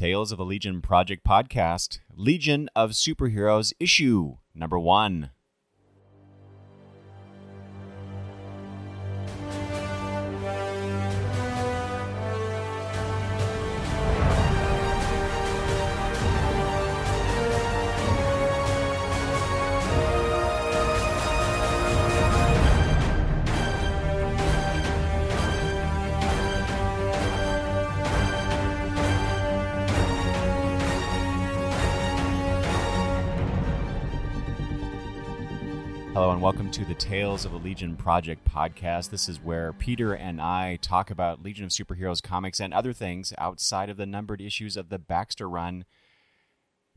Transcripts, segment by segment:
Tales of the Legion Project podcast, Legion of Superheroes issue number one. Welcome to the Tales of the Legion Project podcast. This is where Peter and I talk about Legion of Superheroes comics and other things outside of the numbered issues of the Baxter run.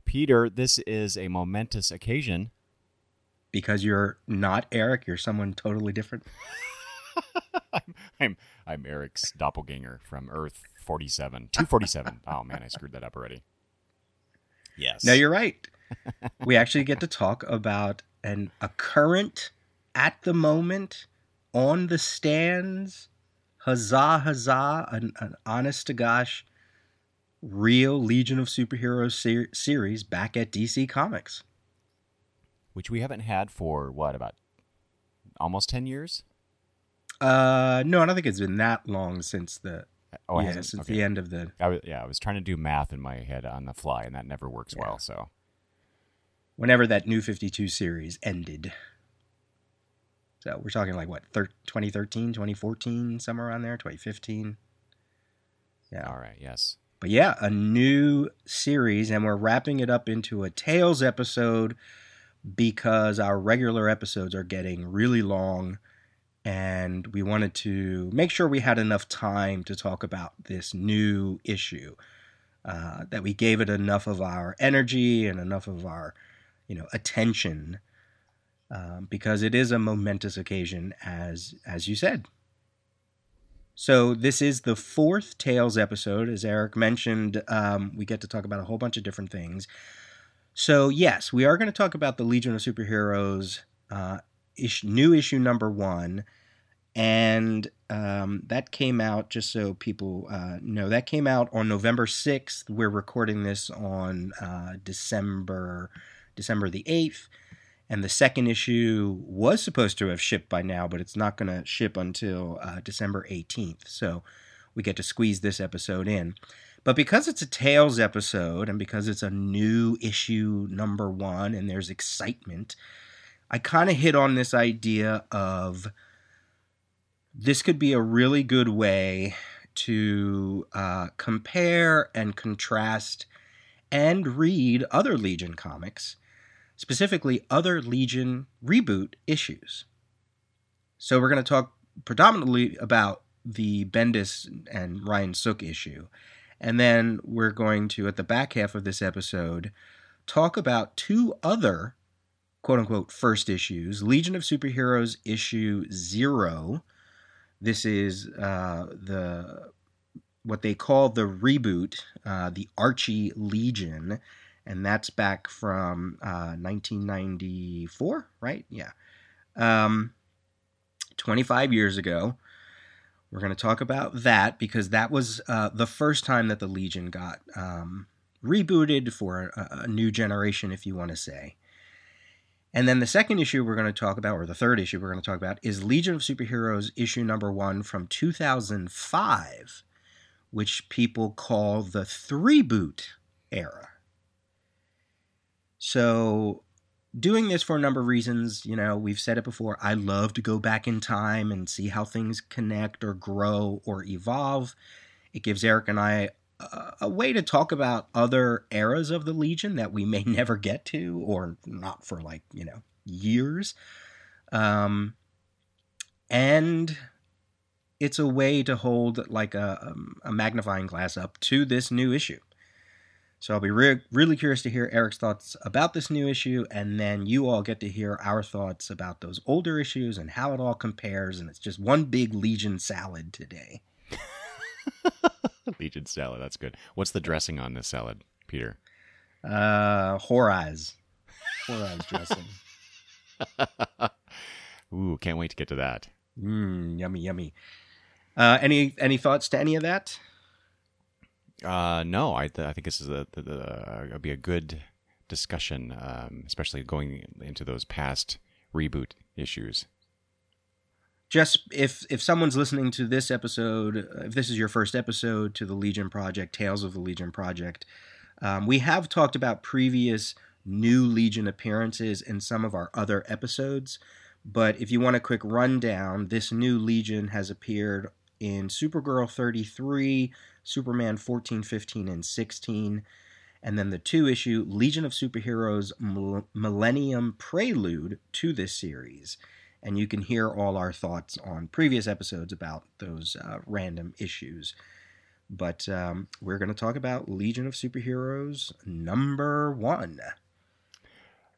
Peter, this is a momentous occasion. Because you're not Eric, you're someone totally different. I'm, I'm I'm Eric's doppelganger from Earth 47. 247. oh man, I screwed that up already. Yes. No, you're right. we actually get to talk about an a current at the moment on the stands huzzah huzzah an, an honest to gosh real legion of superheroes ser- series back at dc comics Which we haven't had for what about almost 10 years? uh no i don't think it's been that long since the Oh, yeah, since Okay. the end of the I was, yeah, I was trying to do math in my head on the fly, and that never works Yeah. well. So whenever that new 52 series ended so we're talking like what thir- 2013 2014 somewhere around there 2015 yeah all right, yes, But yeah, a new series, and we're wrapping it up into a Tales episode because our regular episodes are getting really long, and we wanted to make sure we had enough time to talk about this new issue. Uh, that we gave it enough of our energy and enough of our, you know, attention, um, because it is a momentous occasion, as as you said. So this is the fourth Tales episode, as Eric mentioned. Um, we get to talk about a whole bunch of different things. So yes, we are going to talk about the Legion of Superheroes uh, ish, new issue number one, and um, that came out just so people uh, know that came out on November sixth. We're recording this on uh, December December the eighth. And the second issue was supposed to have shipped by now, but it's not going to ship until uh, December 18th. So we get to squeeze this episode in. But because it's a Tales episode and because it's a new issue number one and there's excitement, I kind of hit on this idea of this could be a really good way to uh, compare and contrast and read other Legion comics specifically other Legion reboot issues. So we're going to talk predominantly about the Bendis and Ryan Sook issue. And then we're going to, at the back half of this episode, talk about two other quote unquote first issues Legion of Superheroes issue zero. This is uh, the what they call the reboot, uh, the Archie Legion and that's back from uh, 1994, right? Yeah. Um, 25 years ago. We're going to talk about that because that was uh, the first time that the Legion got um, rebooted for a, a new generation, if you want to say. And then the second issue we're going to talk about, or the third issue we're going to talk about, is Legion of Superheroes issue number one from 2005, which people call the three boot era. So, doing this for a number of reasons, you know, we've said it before. I love to go back in time and see how things connect or grow or evolve. It gives Eric and I a, a way to talk about other eras of the Legion that we may never get to or not for like, you know, years. Um, and it's a way to hold like a, um, a magnifying glass up to this new issue. So I'll be re- really curious to hear Eric's thoughts about this new issue, and then you all get to hear our thoughts about those older issues and how it all compares. And it's just one big Legion salad today. Legion salad. That's good. What's the dressing on this salad, Peter? Uh, Horraz. Horraz dressing. Ooh, can't wait to get to that. Mmm, yummy, yummy. Uh, any any thoughts to any of that? Uh, no, I, th- I think this is a, the, be a good discussion, um, especially going into those past reboot issues. Just if if someone's listening to this episode, if this is your first episode to the Legion Project, Tales of the Legion Project, um, we have talked about previous new Legion appearances in some of our other episodes. But if you want a quick rundown, this new Legion has appeared in Supergirl 33, Superman 14, 15, and 16. And then the two issue Legion of Superheroes Millennium Prelude to this series. And you can hear all our thoughts on previous episodes about those uh, random issues. But um, we're going to talk about Legion of Superheroes number one.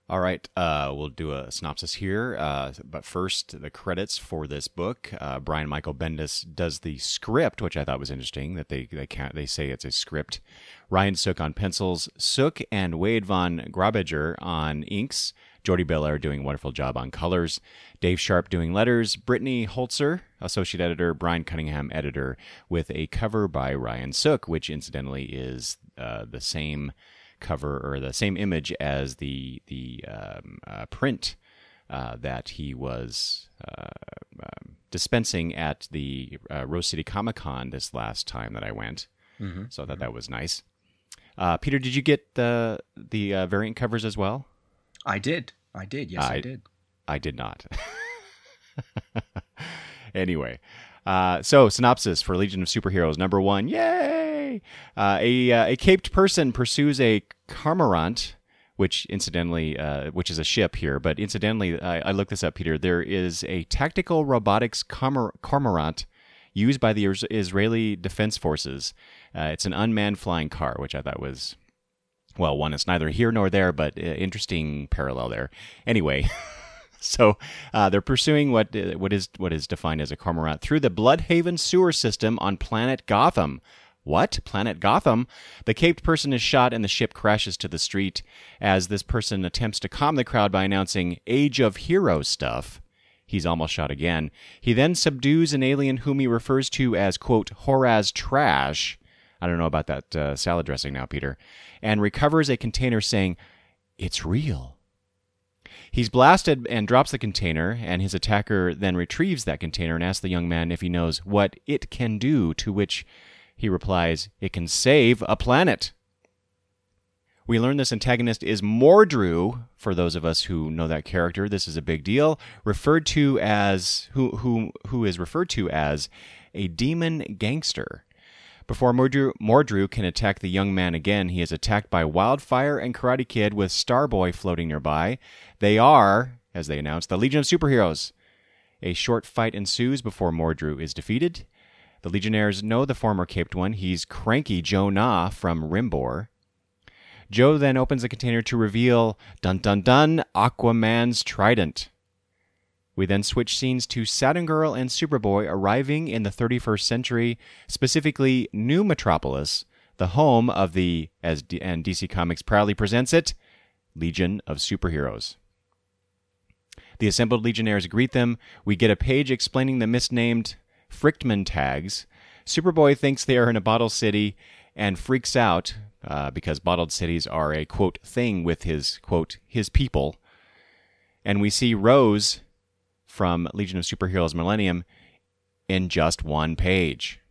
All right, uh, we'll do a synopsis here. Uh, but first, the credits for this book. Uh, Brian Michael Bendis does the script, which I thought was interesting. That they they can't they say it's a script. Ryan Sook on pencils, Sook and Wade von Grawbadger on inks. Jordie Bellaire doing a wonderful job on colors. Dave Sharpe doing letters. Brittany Holzer, associate editor. Brian Cunningham, editor, with a cover by Ryan Sook, which incidentally is uh, the same cover or the same image as the the um, uh, print uh, that he was uh, um, dispensing at the uh, Rose City Comic Con this last time that I went. Mm-hmm. So I thought that was nice. Uh, Peter, did you get the the uh, variant covers as well? I did. I did. Yes, I, I did. I did not. anyway, so synopsis for Legion of Superheroes number one. Yay! Uh, a, uh, a caped person pursues a cormorant, which incidentally, uh, which is a ship here, but incidentally, I, I, looked this up, Peter. There is a tactical robotics cormorant used by the Israeli Defense Forces. Uh, it's an unmanned flying car, which I thought was, well, one, it's neither here nor there, but uh, interesting parallel there. Anyway. so uh, they're pursuing what what is what is defined as a cormorant through the Bludhaven sewer system on planet Gotham. What? Planet Gotham? The caped person is shot and the ship crashes to the street as this person attempts to calm the crowd by announcing Age of Heroes stuff. He's almost shot again. He then subdues an alien whom he refers to as, quote, Horraz trash. I don't know about that uh, salad dressing now, Peter. And recovers a container saying, It's real. He's blasted and drops the container, and his attacker then retrieves that container and asks the young man if he knows what it can do, to which he replies, It can save a planet. We learn this antagonist is Mordru, for those of us who know that character. This is a big deal. Referred to as who who who is referred to as a demon gangster. Before Mordru, Mordru can attack the young man again, he is attacked by Wildfire and Karate Kid with Starboy floating nearby. They are, as they announce, the Legion of Superheroes. A short fight ensues before Mordru is defeated. The Legionnaires know the former caped one. He's cranky Jo Nah from Rimbor. Joe then opens the container to reveal dun dun dun Aquaman's trident. We then switch scenes to Saturn Girl and Superboy arriving in the 31st century, specifically New Metropolis, the home of the, as D- and DC Comics proudly presents it, Legion of Superheroes. The assembled Legionnaires greet them. We get a page explaining the misnamed Frickman tags. Superboy thinks they are in a bottle city and freaks out uh, because bottled cities are a quote thing with his quote his people. And we see Rose from Legion of Superheroes Millennium in just one page.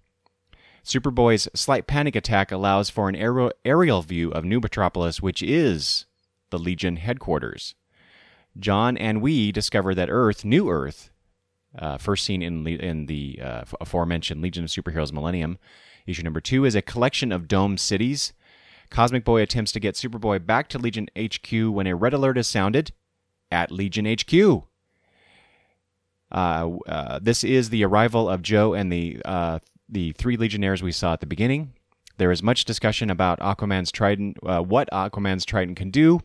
Superboy's slight panic attack allows for an aerial view of New Metropolis, which is the Legion headquarters. John and we discover that Earth, New Earth, uh, first seen in in the uh, aforementioned Legion of Superheroes Millennium. Issue number two is a collection of dome cities. Cosmic Boy attempts to get Superboy back to Legion HQ when a red alert is sounded at Legion HQ. Uh, uh, this is the arrival of Joe and the uh, the three Legionnaires we saw at the beginning. There is much discussion about Aquaman's trident, what Aquaman's trident can do,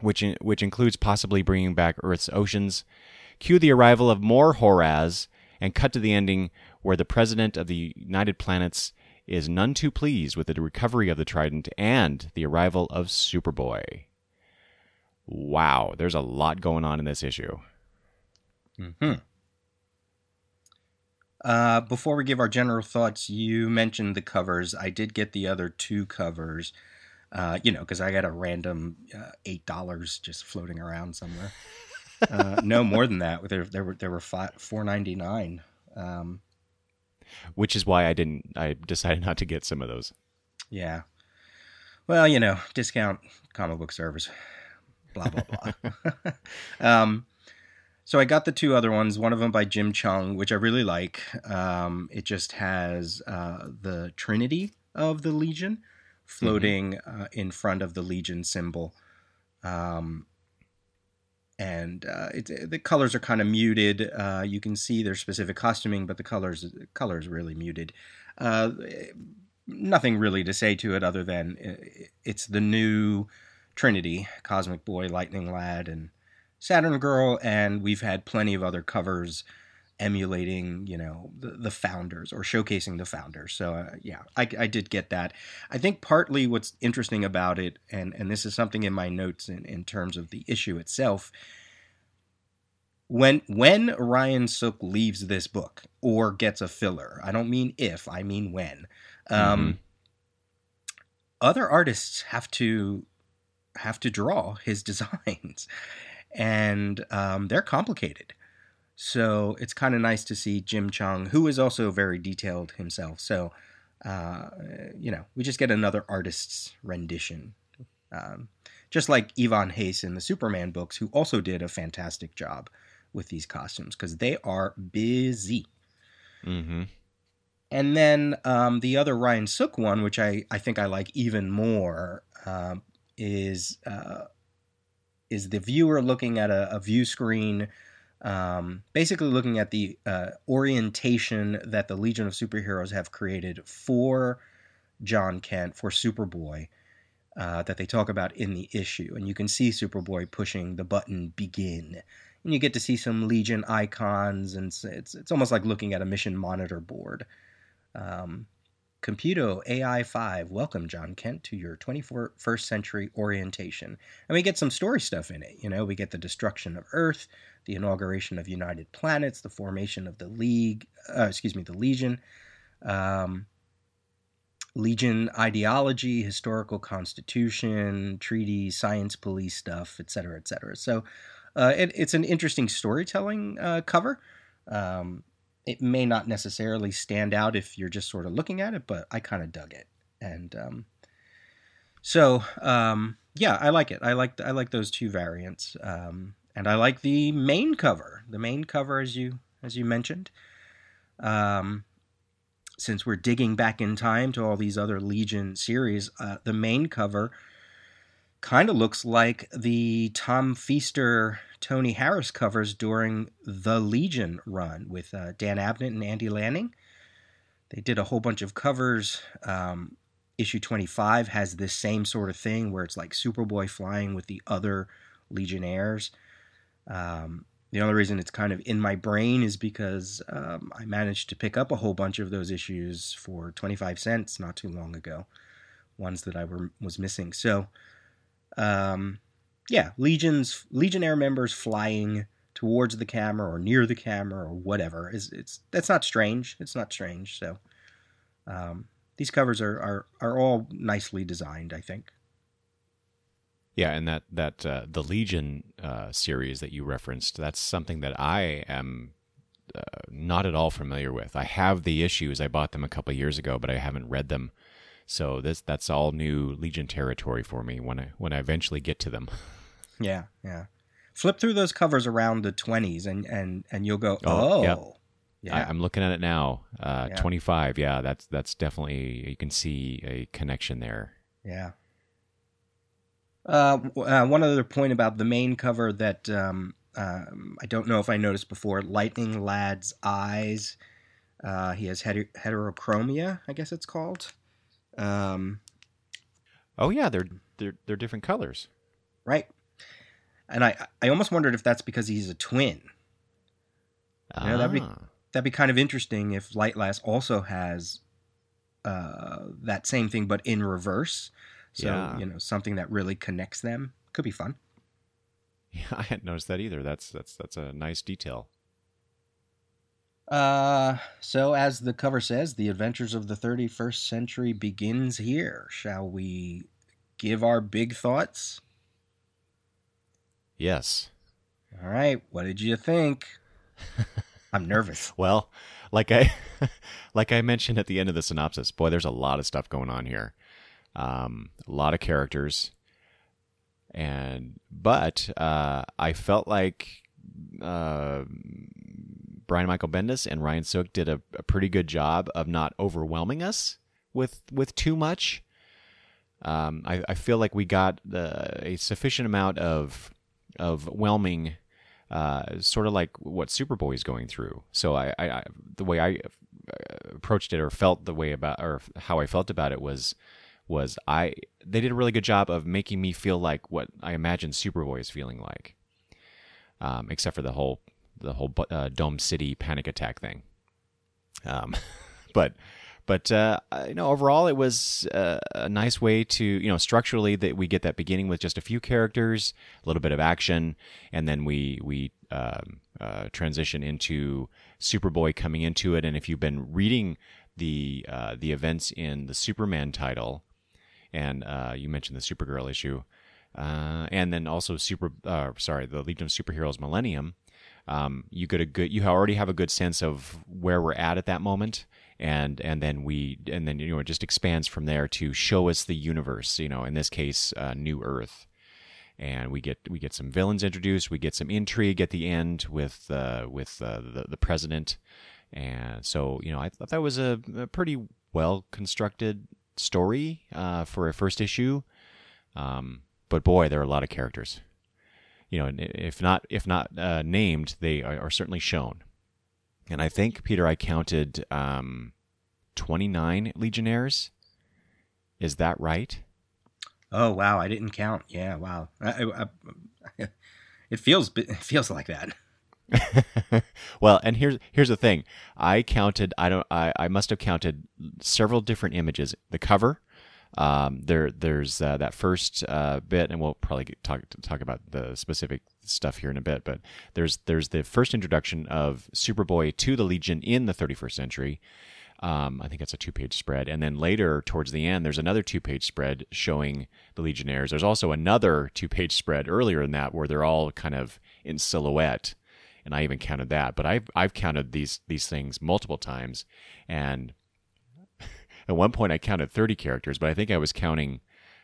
which in, which includes possibly bringing back Earth's oceans Cue the arrival of more Horraz, and cut to the ending where the president of the United Planets is none too pleased with the recovery of the Trident and the arrival of Superboy. Wow, there's a lot going on in this issue. Hmm. Uh, before we give our general thoughts, you mentioned the covers. I did get the other two covers. Uh, you know, because I got a random uh, eight dollars just floating around somewhere. uh, no more than that. There, there were there were four ninety nine. Um, Which is why I didn't. I decided not to get some of those. yeah. Well, you know, discount comic book servers. Blah blah blah. um, so I got the two other ones. One of them by Jim Cheung, which I really like. Um, it just has uh, the Trinity of the Legion floating uh, in front of the Legion symbol. Um, and uh, it, the colors are kind of muted. Uh, you can see their specific costuming, but the colors colors really muted. Uh, nothing really to say to it other than uh, it's the new Trinity, Cosmic Boy, Lightning Lad, and Saturn Girl, and we've had plenty of other covers emulating, you know, the, the founders or showcasing the founders. So uh, yeah, I, I did get that. I think partly what's interesting about it, and and this is something in my notes in, in terms of the issue itself. When when Ryan Sook leaves this book or gets a filler, I don't mean if, I mean when. Um, Other artists have to have to draw his designs, and um, they're complicated. So it's kind of nice to see Jim Cheung, who is also very detailed himself. So, uh, you know, we just get another artist's rendition. Um, just like Ivan Reis in the Superman books, who also did a fantastic job with these costumes because they are busy. Mm-hmm. And then um, the other Ryan Sook one, which I, I think I like even more, um, is uh, is the viewer looking at a, a view screen, um, basically looking at the uh, orientation that the Legion of Superheroes have created for Jon Kent for Superboy. Uh, that they talk about in the issue, and you can see Superboy pushing the button begin, and you get to see some Legion icons, and it's it's, it's almost like looking at a mission monitor board. Um, Computo AI5, welcome Jon Kent to your 21st century orientation. And we get some story stuff in it. You know, we get the destruction of Earth, the inauguration of United Planets, the formation of the League, uh, excuse me, the Legion, um, Legion ideology, historical constitution, treaties, science police stuff, etc., etc. So uh, it, it's an interesting storytelling uh, cover. Um, it may not necessarily stand out if you're just sort of looking at it, but I kind of dug it, and um, so um, yeah, I like it. I like I like those two variants, um, and I like the main cover. The main cover, as you as you mentioned, um, since we're digging back in time to all these other Legion series, uh, the main cover kind of looks like the Tom Feister Tony Harris covers during the Legion run with uh, Dan Abnett and Andy Lanning. They did a whole bunch of covers. Um, issue 25 has this same sort of thing where it's like Superboy flying with the other Legionnaires. Um, the only reason it's kind of in my brain is because um, I managed to pick up a whole bunch of those issues for 25 cents not too long ago, ones that I were, was missing. So, um, yeah, legions, legionnaire members flying towards the camera or near the camera or whatever is it's that's not strange. It's not strange. So um, these covers are, are are all nicely designed. I think. Yeah, and that that uh, the Legion uh, series that you referenced, that's something that I am uh, not at all familiar with. I have the issues. I bought them a couple years ago, but I haven't read them. So this that's all new Legion territory for me when I when I eventually get to them. Yeah, yeah. Flip through those covers around the twenties, and and and you'll go, Oh, oh, yep. yeah, I, I'm looking at it now. Uh, Yeah. 25. Yeah, that's that's definitely you can see a connection there. yeah. Uh, uh, one other point about the main cover that um, um, I don't know if I noticed before: Lightning Lad's eyes. Uh, he has heter- heterochromia, I guess it's called. Um, Oh yeah, they're they're they're different colors. right. And I, I almost wondered if that's because he's a twin. Yeah, that'd be- Ah. That'd be kind of interesting if Light Lass also has uh, that same thing, but in reverse. So Yeah. you know something that really connects them could be fun. Yeah, I hadn't noticed that either. That's that's that's a nice detail. Uh, so as the cover says, the adventures of the 31st century begins here. Shall we give our big thoughts? Yes. All right. What did you think? I'm nervous. Well, like I like I mentioned at the end of the synopsis, boy, there's a lot of stuff going on here. Um, a lot of characters, and but uh, I felt like uh, Brian Michael Bendis and Ryan Sook did a, a, pretty good job of not overwhelming us with with too much. Um, I, I, feel like we got a sufficient amount of of whelming, uh, sort of like what Superboy is going through. So I, I, I, the way I approached it or felt the way about or how I felt about it was was I they did a really good job of making me feel like what I imagine Superboy is feeling like, um, except for the whole the whole uh, Dome City panic attack thing. Um, but but uh, you know overall it was uh, a nice way to you know structurally that we get that beginning with just a few characters, a little bit of action, and then we we um, uh, transition into Superboy coming into it. And if you've been reading the uh, the events in the Superman title, and uh, you mentioned the Supergirl issue, and then also Super sorry the Legion of Superheroes Millennium um, you get a good you already have a good sense of where we're at at that moment. And and then we and then you know it just expands from there to show us the universe you know in this case uh, new earth. And we get we get some villains introduced. We get some intrigue at the end with uh, with uh, the, the president. And so you know i thought that was a, a pretty well constructed story uh, for a first issue. Um, but boy there are a lot of characters you know, if not if not uh, named, they are, are, certainly shown. And I think Peter, I counted um, twenty nine Legionnaires. Is that right? Oh wow, I didn't count. Yeah, wow. I, I, I, it feels it feels like that. well, and here's here's the thing. I counted. I don't. I, I must have counted several different images. The cover, um, there, there's uh, that first uh, bit, and we'll probably talk talk about the specific stuff here in a bit. But there's there's the first introduction of Superboy to the Legion in the 31st century. Um, I think it's a two page spread. And then later, towards the end, there's another two page spread showing the Legionnaires. There's also another two page spread earlier in that where they're all kind of in silhouette. And I even counted that. But I've, I've counted these, these things multiple times. And at one point I counted 30 characters, but I think I was counting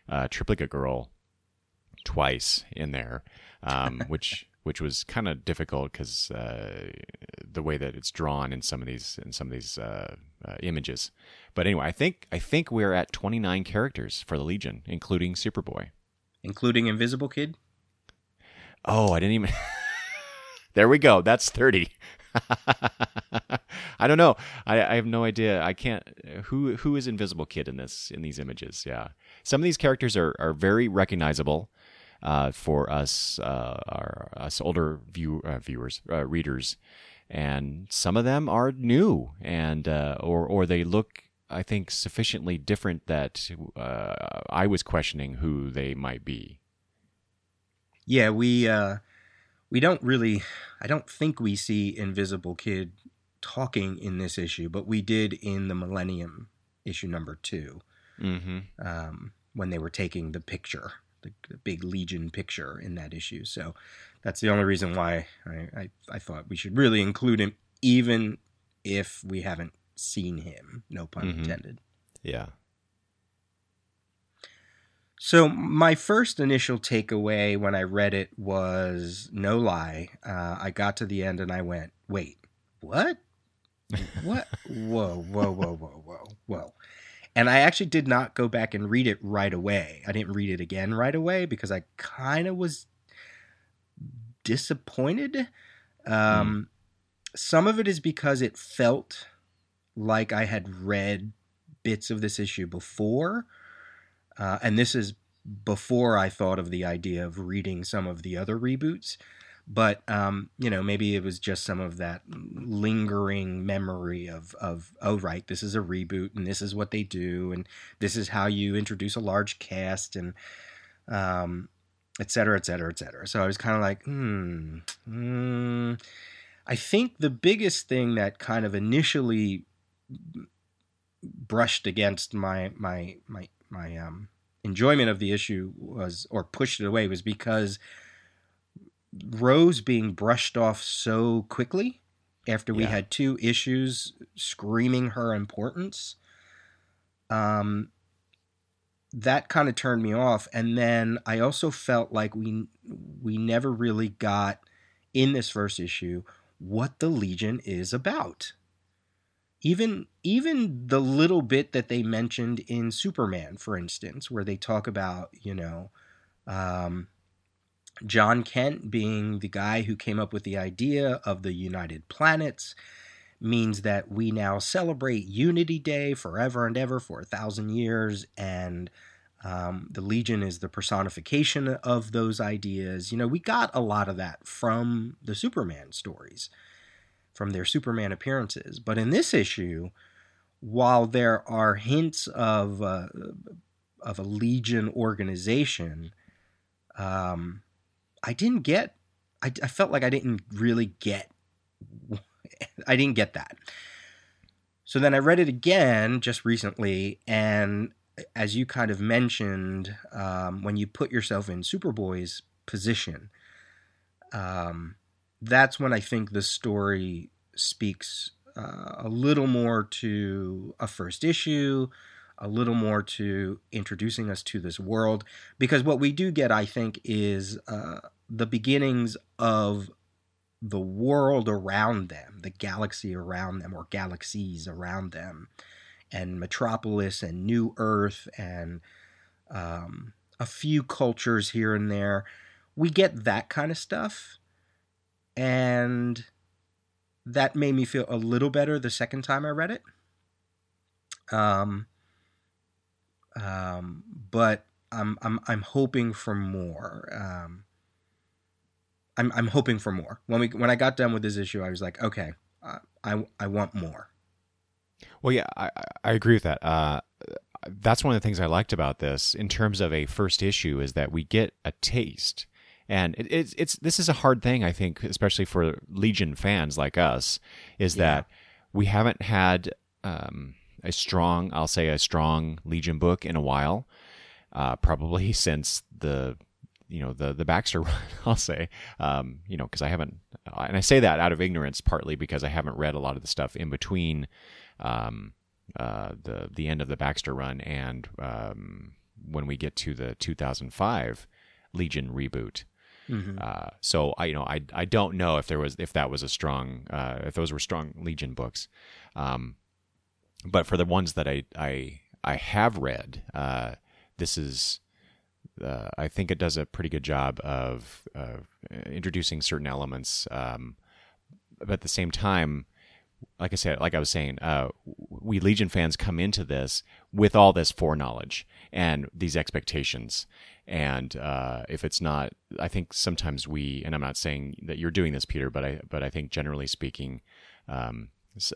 uh, Triplicate Girl twice in there, um, which which was kind of difficult because uh, the way that it's drawn in some of these in some of these uh, uh, images. But anyway, I think I think we're at 29 characters for the Legion, including Superboy, including Invisible Kid. Oh, I didn't even. there we go. That's 30. I don't know. I, I, have no idea. I can't. Who who is Invisible Kid in this in these images? Yeah, some of these characters are are very recognizable uh, for us uh, our us older view uh, viewers uh, readers, and some of them are new and uh, or or they look. I think sufficiently different that uh, I was questioning who they might be. Yeah, we we don't really I don't think we see Invisible Kid talking in this issue, but we did in the Millennium issue number 2 mm-hmm. um, when they were taking the picture, the, the, big Legion picture in that issue. So that's the only reason why I, I, I thought we should really include him, even if we haven't seen him. No pun mm-hmm. intended. Yeah. So my first initial takeaway when I read it was no lie. Uh, I got to the end and I went, "Wait, what? what? whoa, whoa, whoa, whoa, whoa, whoa!" And I actually did not go back and read it right away. I didn't read it again right away because I kind of was disappointed. Um, mm. Some of it is because it felt like I had read bits of this issue before uh, and this is before I thought of the idea of reading some of the other reboots. But um, you know, maybe it was just some of that lingering memory of of oh right, this is a reboot and this is what they do and this is how you introduce a large cast and um, et cetera, et cetera, et cetera. So I was kind of like, hmm, hmm. I think the biggest thing that kind of initially brushed against my my my my um, enjoyment of the issue was or pushed it away was because Rose being brushed off so quickly after we Yeah. had two issues screaming her importance. Um, that kind of turned me off, and then I also felt like we we never really got in this first issue what the Legion is about. Even even the little bit that they mentioned in Superman, for instance, where they talk about you know. Um, Jon Kent being the guy who came up with the idea of the United Planets means that we now celebrate Unity Day forever and ever for a thousand years, and um, the Legion is the personification of those ideas. You know, we got a lot of that from the Superman stories, from their Superman appearances. But in this issue, while there are hints of uh, of a Legion organization, um, I didn't get. I, I felt like I didn't really get. I didn't get that. So then I read it again just recently, and as you kind of mentioned, um, when you put yourself in Superboy's position, um, that's when I think the story speaks uh, a little more to a first issue, a little more to introducing us to this world. Because what we do get, I think, is uh, the beginnings of the world around them, the galaxy around them, or galaxies around them, and Metropolis and New Earth and um, a few cultures here and there. We get that kind of stuff. And that made me feel a little better the second time I read it. Um, um, but I'm I'm I'm hoping for more. Um, I'm I'm hoping for more. When we when I got done with this issue, I was like, okay, uh, I I want more. Well, yeah, I, I- agree with that. Uh, that's one of the things I liked about this in terms of a first issue is that we get a taste, and it, it's it's this is a hard thing I think, especially for Legion fans like us, is Yeah. that we haven't had um, a strong, I'll say, a strong Legion book in a while, uh, probably since the you know the the Baxter run. I'll say, um, you know, because I haven't, and I say that out of ignorance, partly because I haven't read a lot of the stuff in between um, uh, the the end of the Baxter run and um, when we get to the 2005 Legion reboot. Uh, so I you know I I don't know if there was if that was a strong uh, if those were strong Legion books, um, but for the ones that I I I have read, uh, this is uh, I think it does a pretty good job of of introducing certain elements, um, but at the same time, like I said, like I was saying, uh, we Legion fans come into this with all this foreknowledge and these expectations. And uh, if it's not, I think sometimes we, and I'm not saying that you're doing this, Peter, but I, but I think generally speaking, um,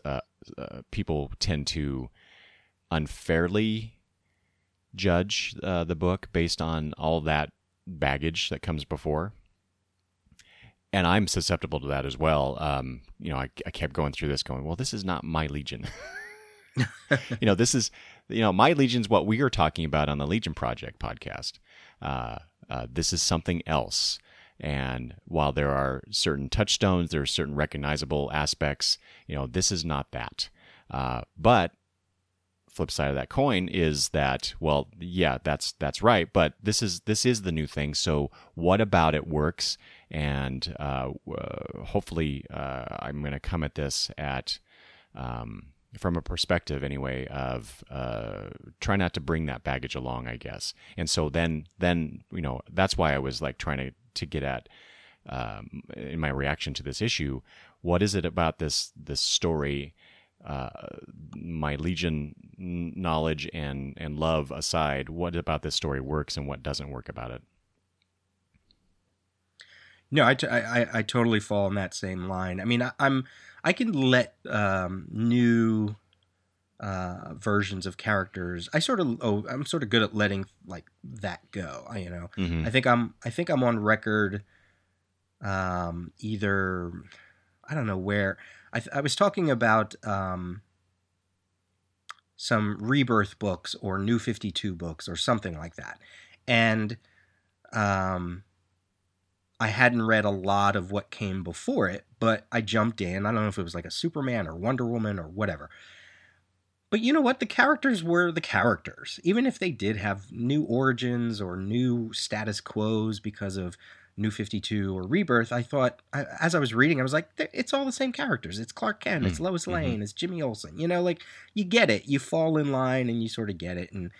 uh, uh, people tend to unfairly judge uh, the book based on all that baggage that comes before and I'm susceptible to that as well. Um, you know, I, I kept going through this, going, well, this is not my Legion. you know, this is, you know, my Legion's what we are talking about on the Legion Project podcast. Uh, uh, this is something else. And while there are certain touchstones, there are certain recognizable aspects. You know, this is not that. Uh, but flip side of that coin is that well yeah that's that's right but this is this is the new thing so what about it works and uh, uh, hopefully uh, i'm going to come at this at um, from a perspective anyway of uh, try not to bring that baggage along i guess and so then then you know that's why i was like trying to to get at um, in my reaction to this issue what is it about this this story uh, my legion knowledge and and love aside, what about this story works and what doesn't work about it? No, I, t- I, I- totally fall in that same line. I mean, I, I'm I can let um, new uh, versions of characters. I sort of oh, I'm sort of good at letting like that go. I, you know, Mm-hmm. I think I'm I think I'm on record. Um, either I don't know where I, I was talking about um, some rebirth books or New Fifty Two books or something like that, and um, I hadn't read a lot of what came before it, but I jumped in. I don't know if it was like a Superman or Wonder Woman or whatever. But you know what? The characters were the characters. Even if they did have new origins or new status quos because of New 52 or Rebirth, I thought, I, as I was reading, I was like, it's all the same characters. It's Clark Kent, it's mm, Lois mm-hmm. Lane, mm-hmm. it's Jimmy Olsen. You know, like you get it. You fall in line and you sort of get it. And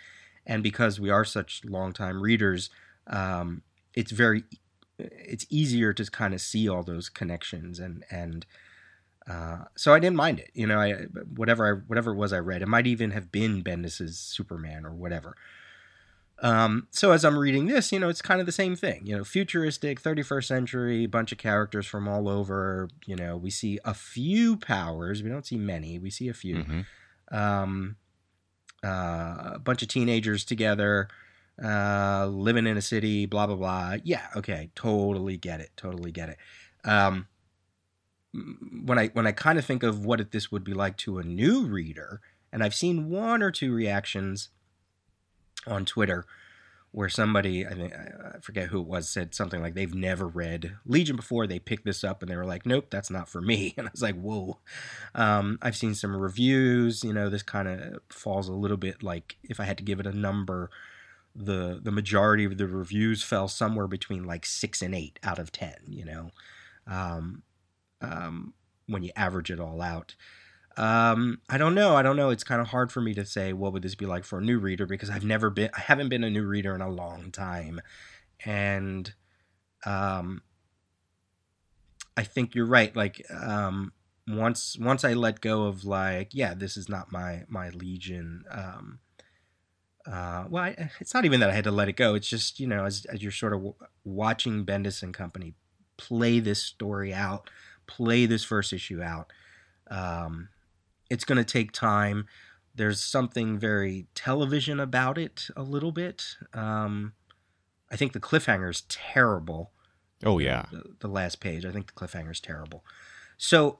and because we are such longtime readers, um, it's very it's easier to kind of see all those connections and and uh, so I didn't mind it. You know, I whatever I whatever it was I read, it might even have been Bendis's Superman or whatever. Um, so as I'm reading this, you know, it's kind of the same thing. You know, futuristic, 31st century, bunch of characters from all over. You know, we see a few powers. We don't see many. We see a few. Mm-hmm. Um, uh, a bunch of teenagers together, uh, living in a city. Blah blah blah. Yeah, okay, totally get it. Totally get it. Um, when I when I kind of think of what this would be like to a new reader, and I've seen one or two reactions on Twitter where somebody I think I forget who it was said something like they've never read Legion before. They picked this up and they were like, "Nope, that's not for me." And I was like, "Whoa!" Um, I've seen some reviews. You know, this kind of falls a little bit like if I had to give it a number, the the majority of the reviews fell somewhere between like six and eight out of ten. You know, um, um, when you average it all out. Um, I don't know. I don't know. It's kind of hard for me to say what would this be like for a new reader because I've never been. I haven't been a new reader in a long time, and um, I think you're right. Like um, once once I let go of like, yeah, this is not my my legion. Um, uh, well, I, it's not even that I had to let it go. It's just you know, as as you're sort of w- watching Bendis and company play this story out, play this first issue out. Um, it's going to take time. There's something very television about it a little bit. Um, I think the cliffhanger is terrible. Oh yeah, the, the, last page. I think the cliffhanger is terrible. So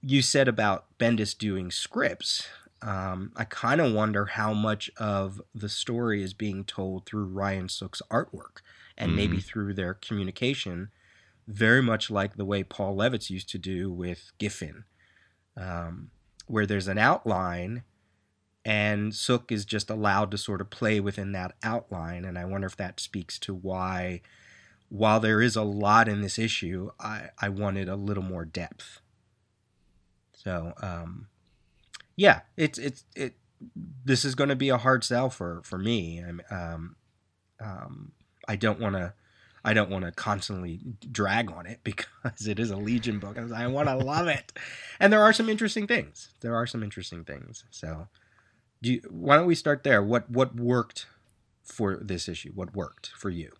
you said about Bendis doing scripts. Um, I kind of wonder how much of the story is being told through Ryan Sook's artwork and mm. maybe through their communication, very much like the way Paul Levitz used to do with Giffen. Um, where there's an outline and Sook is just allowed to sort of play within that outline. And I wonder if that speaks to why, while there is a lot in this issue, I, I wanted a little more depth. So, um, yeah, it's it's it. This is going to be a hard sell for for me. I'm, um, um, I don't want to I don't want to constantly drag on it because it is a Legion book. I want to love it, and there are some interesting things. There are some interesting things. So, do you, why don't we start there? What what worked for this issue? What worked for you?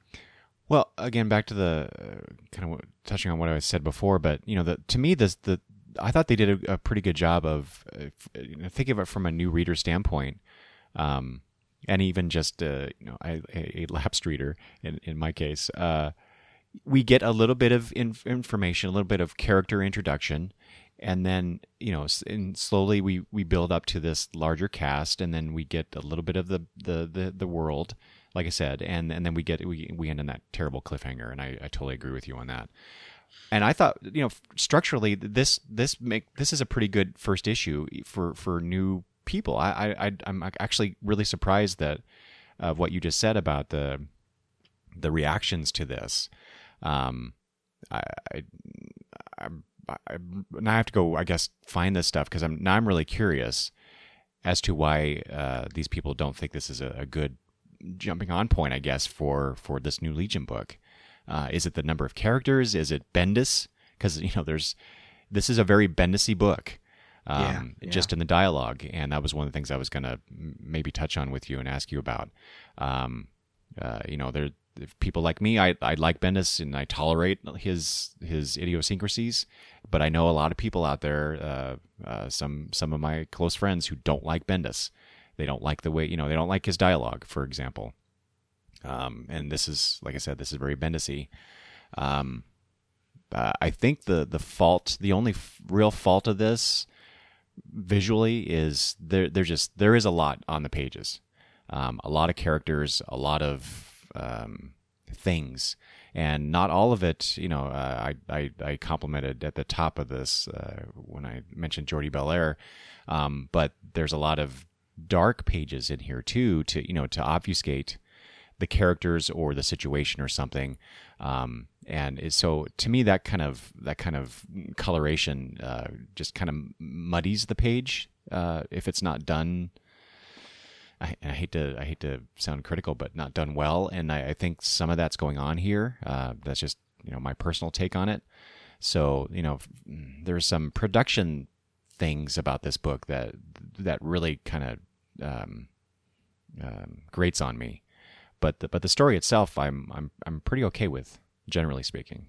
Well, again, back to the uh, kind of touching on what I said before, but you know, the to me, this the I thought they did a, a pretty good job of uh, think of it from a new reader standpoint. Um, and even just uh, you know a, a lapsed reader in in my case, uh, we get a little bit of inf- information, a little bit of character introduction, and then you know and slowly we we build up to this larger cast, and then we get a little bit of the the the, the world, like I said, and and then we get we we end in that terrible cliffhanger, and I, I totally agree with you on that. And I thought, you know, structurally, this this make this is a pretty good first issue for for new people. I, I I'm actually really surprised that of what you just said about the the reactions to this. Um, I, I, I, I now I have to go. I guess find this stuff because I'm now I'm really curious as to why uh, these people don't think this is a, a, good jumping on point. I guess for for this new Legion book. Uh, is it the number of characters? Is it Bendis? Because you know, there's this is a very Bendisy book um, yeah, yeah. just in the dialogue. And that was one of the things I was going to maybe touch on with you and ask you about. Um, uh, you know, there people like me. I I like Bendis and I tolerate his his idiosyncrasies, but I know a lot of people out there. Uh, uh, some some of my close friends who don't like Bendis. They don't like the way you know they don't like his dialogue, for example. Um, and this is like I said, this is very Bendisy. Um, uh, I think the the fault, the only f- real fault of this visually is there. There's just there is a lot on the pages, um, a lot of characters, a lot of um, things, and not all of it. You know, uh, I, I I complimented at the top of this uh, when I mentioned Jordie Bellaire, um, but there's a lot of dark pages in here too to you know to obfuscate the characters or the situation or something. Um, and so to me, that kind of that kind of coloration uh, just kind of muddies the page uh, if it's not done. I, I, hate to I hate to sound critical, but not done well. And I, I think some of that's going on here. Uh, that's just you know my personal take on it. So you know, there's some production things about this book that that really kind of um, um, grates on me but the, but the story itself, I'm I'm I'm pretty okay with, generally speaking.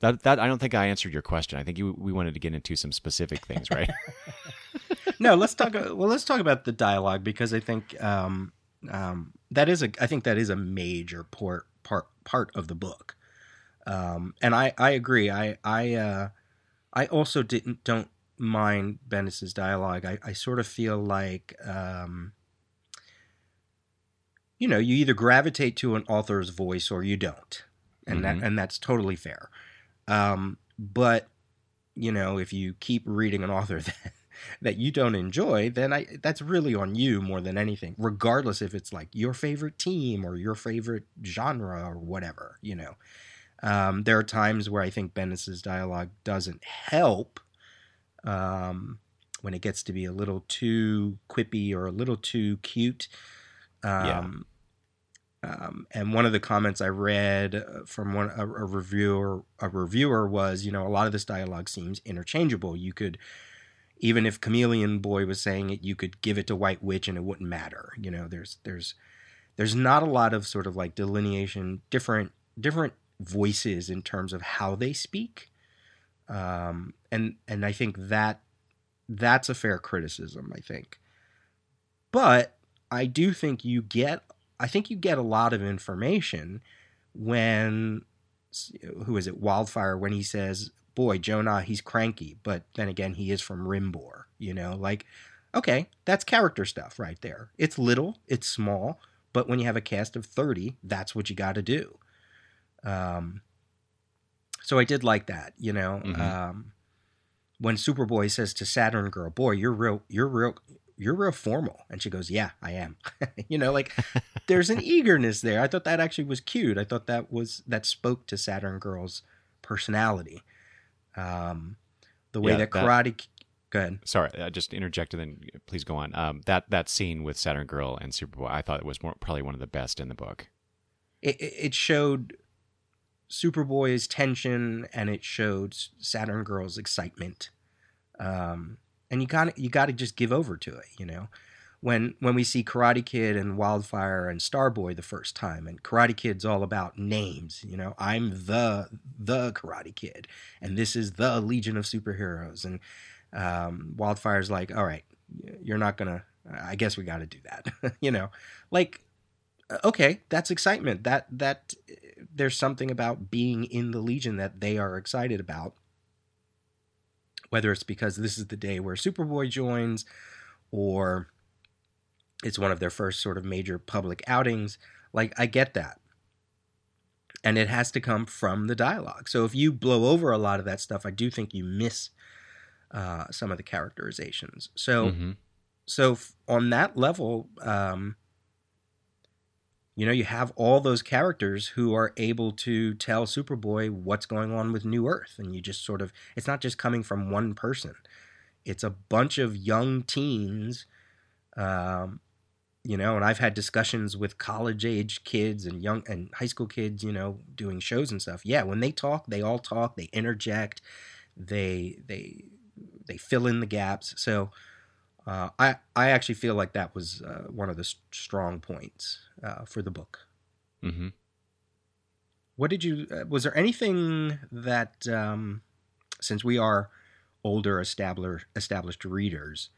That that I don't think I answered your question. I think you, we wanted to get into some specific things, right? no, let's talk. Well, let's talk about the dialogue because I think um, um, that is a I think that is a major part part part of the book. Um, and I I agree. I I uh, I also didn't don't mind Bendis's dialogue. I, I sort of feel like um, you know, you either gravitate to an author's voice or you don't, and mm-hmm. that and that's totally fair. Um, but you know, if you keep reading an author that that you don't enjoy, then I that's really on you more than anything, regardless if it's like your favorite team or your favorite genre or whatever. You know, um, there are times where I think Bendis's dialogue doesn't help. Um, when it gets to be a little too quippy or a little too cute, um, yeah. Um, and one of the comments I read uh, from one a, a, reviewer a reviewer was, you know, a lot of this dialogue seems interchangeable. You could even if Chameleon Boy was saying it, you could give it to White Witch and it wouldn't matter. You know, there's there's there's not a lot of sort of like delineation, different different voices in terms of how they speak. Um, and and I think that that's a fair criticism. I think, but I do think you get I think you get a lot of information when who is it Wildfire when he says, "Boy, Jo Nah, he's cranky," but then again, he is from Rimbor, you know, like okay, that's character stuff right there. It's little, it's small, but when you have a cast of 30, that's what you got to do. Um so I did like that, you know. Mm-hmm. Um when Superboy says to Saturn Girl, "Boy, you're real you're real you're real formal. And she goes, yeah, I am. you know, like there's an eagerness there. I thought that actually was cute. I thought that was, that spoke to Saturn Girl's personality. Um, the way yeah, that karate, that, go ahead. Sorry, I just interjected and please go on. Um, that, that scene with Saturn Girl and Superboy, I thought it was more, probably one of the best in the book. It, it showed Superboy's tension and it showed Saturn Girl's excitement. Um, and you got you got to just give over to it, you know. When when we see Karate Kid and Wildfire and Starboy the first time, and Karate Kid's all about names, you know. I'm the the Karate Kid, and this is the Legion of Superheroes, and um, Wildfire's like, all right, you're not gonna. I guess we got to do that, you know. Like, okay, that's excitement. That that there's something about being in the Legion that they are excited about whether it's because this is the day where Superboy joins or it's one of their first sort of major public outings. Like, I get that. And it has to come from the dialogue. So if you blow over a lot of that stuff, I do think you miss uh, some of the characterizations. So, mm-hmm. so on that level, um, you know, you have all those characters who are able to tell Superboy what's going on with New Earth. And you just sort of, it's not just coming from one person, it's a bunch of young teens. Um, you know, and I've had discussions with college age kids and young and high school kids, you know, doing shows and stuff. Yeah, when they talk, they all talk, they interject, they they they fill in the gaps. So uh, I I actually feel like that was uh, one of the strong points uh, for the book. Mm-hmm. What did you? Uh, was there anything that, um, since we are older established established readers,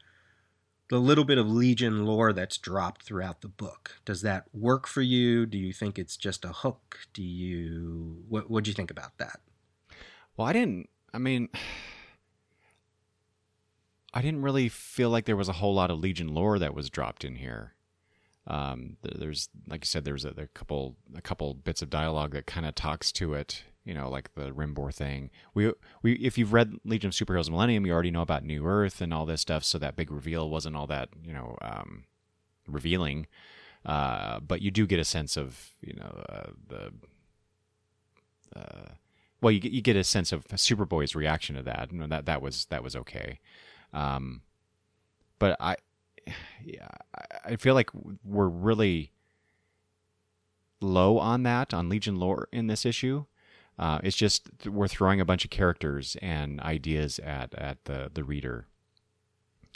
the little bit of Legion lore that's dropped throughout the book does that work for you? Do you think it's just a hook? Do you what? What do you think about that? Well, I didn't. I mean, I didn't really feel like there was a whole lot of Legion lore that was dropped in here. Um, there's, like you said, there's a, a couple a couple bits of dialogue that kind of talks to it. You know, like the Rimbor thing. We we if you've read Legion of Superheroes Millennium, you already know about New Earth and all this stuff. So that big reveal wasn't all that you know um, revealing. Uh, but you do get a sense of you know uh, the uh, well, you get you get a sense of Superboy's reaction to that. That that was that was okay. Um, but I, yeah, I feel like we're really low on that on Legion lore in this issue. Uh, it's just we're throwing a bunch of characters and ideas at at the the reader.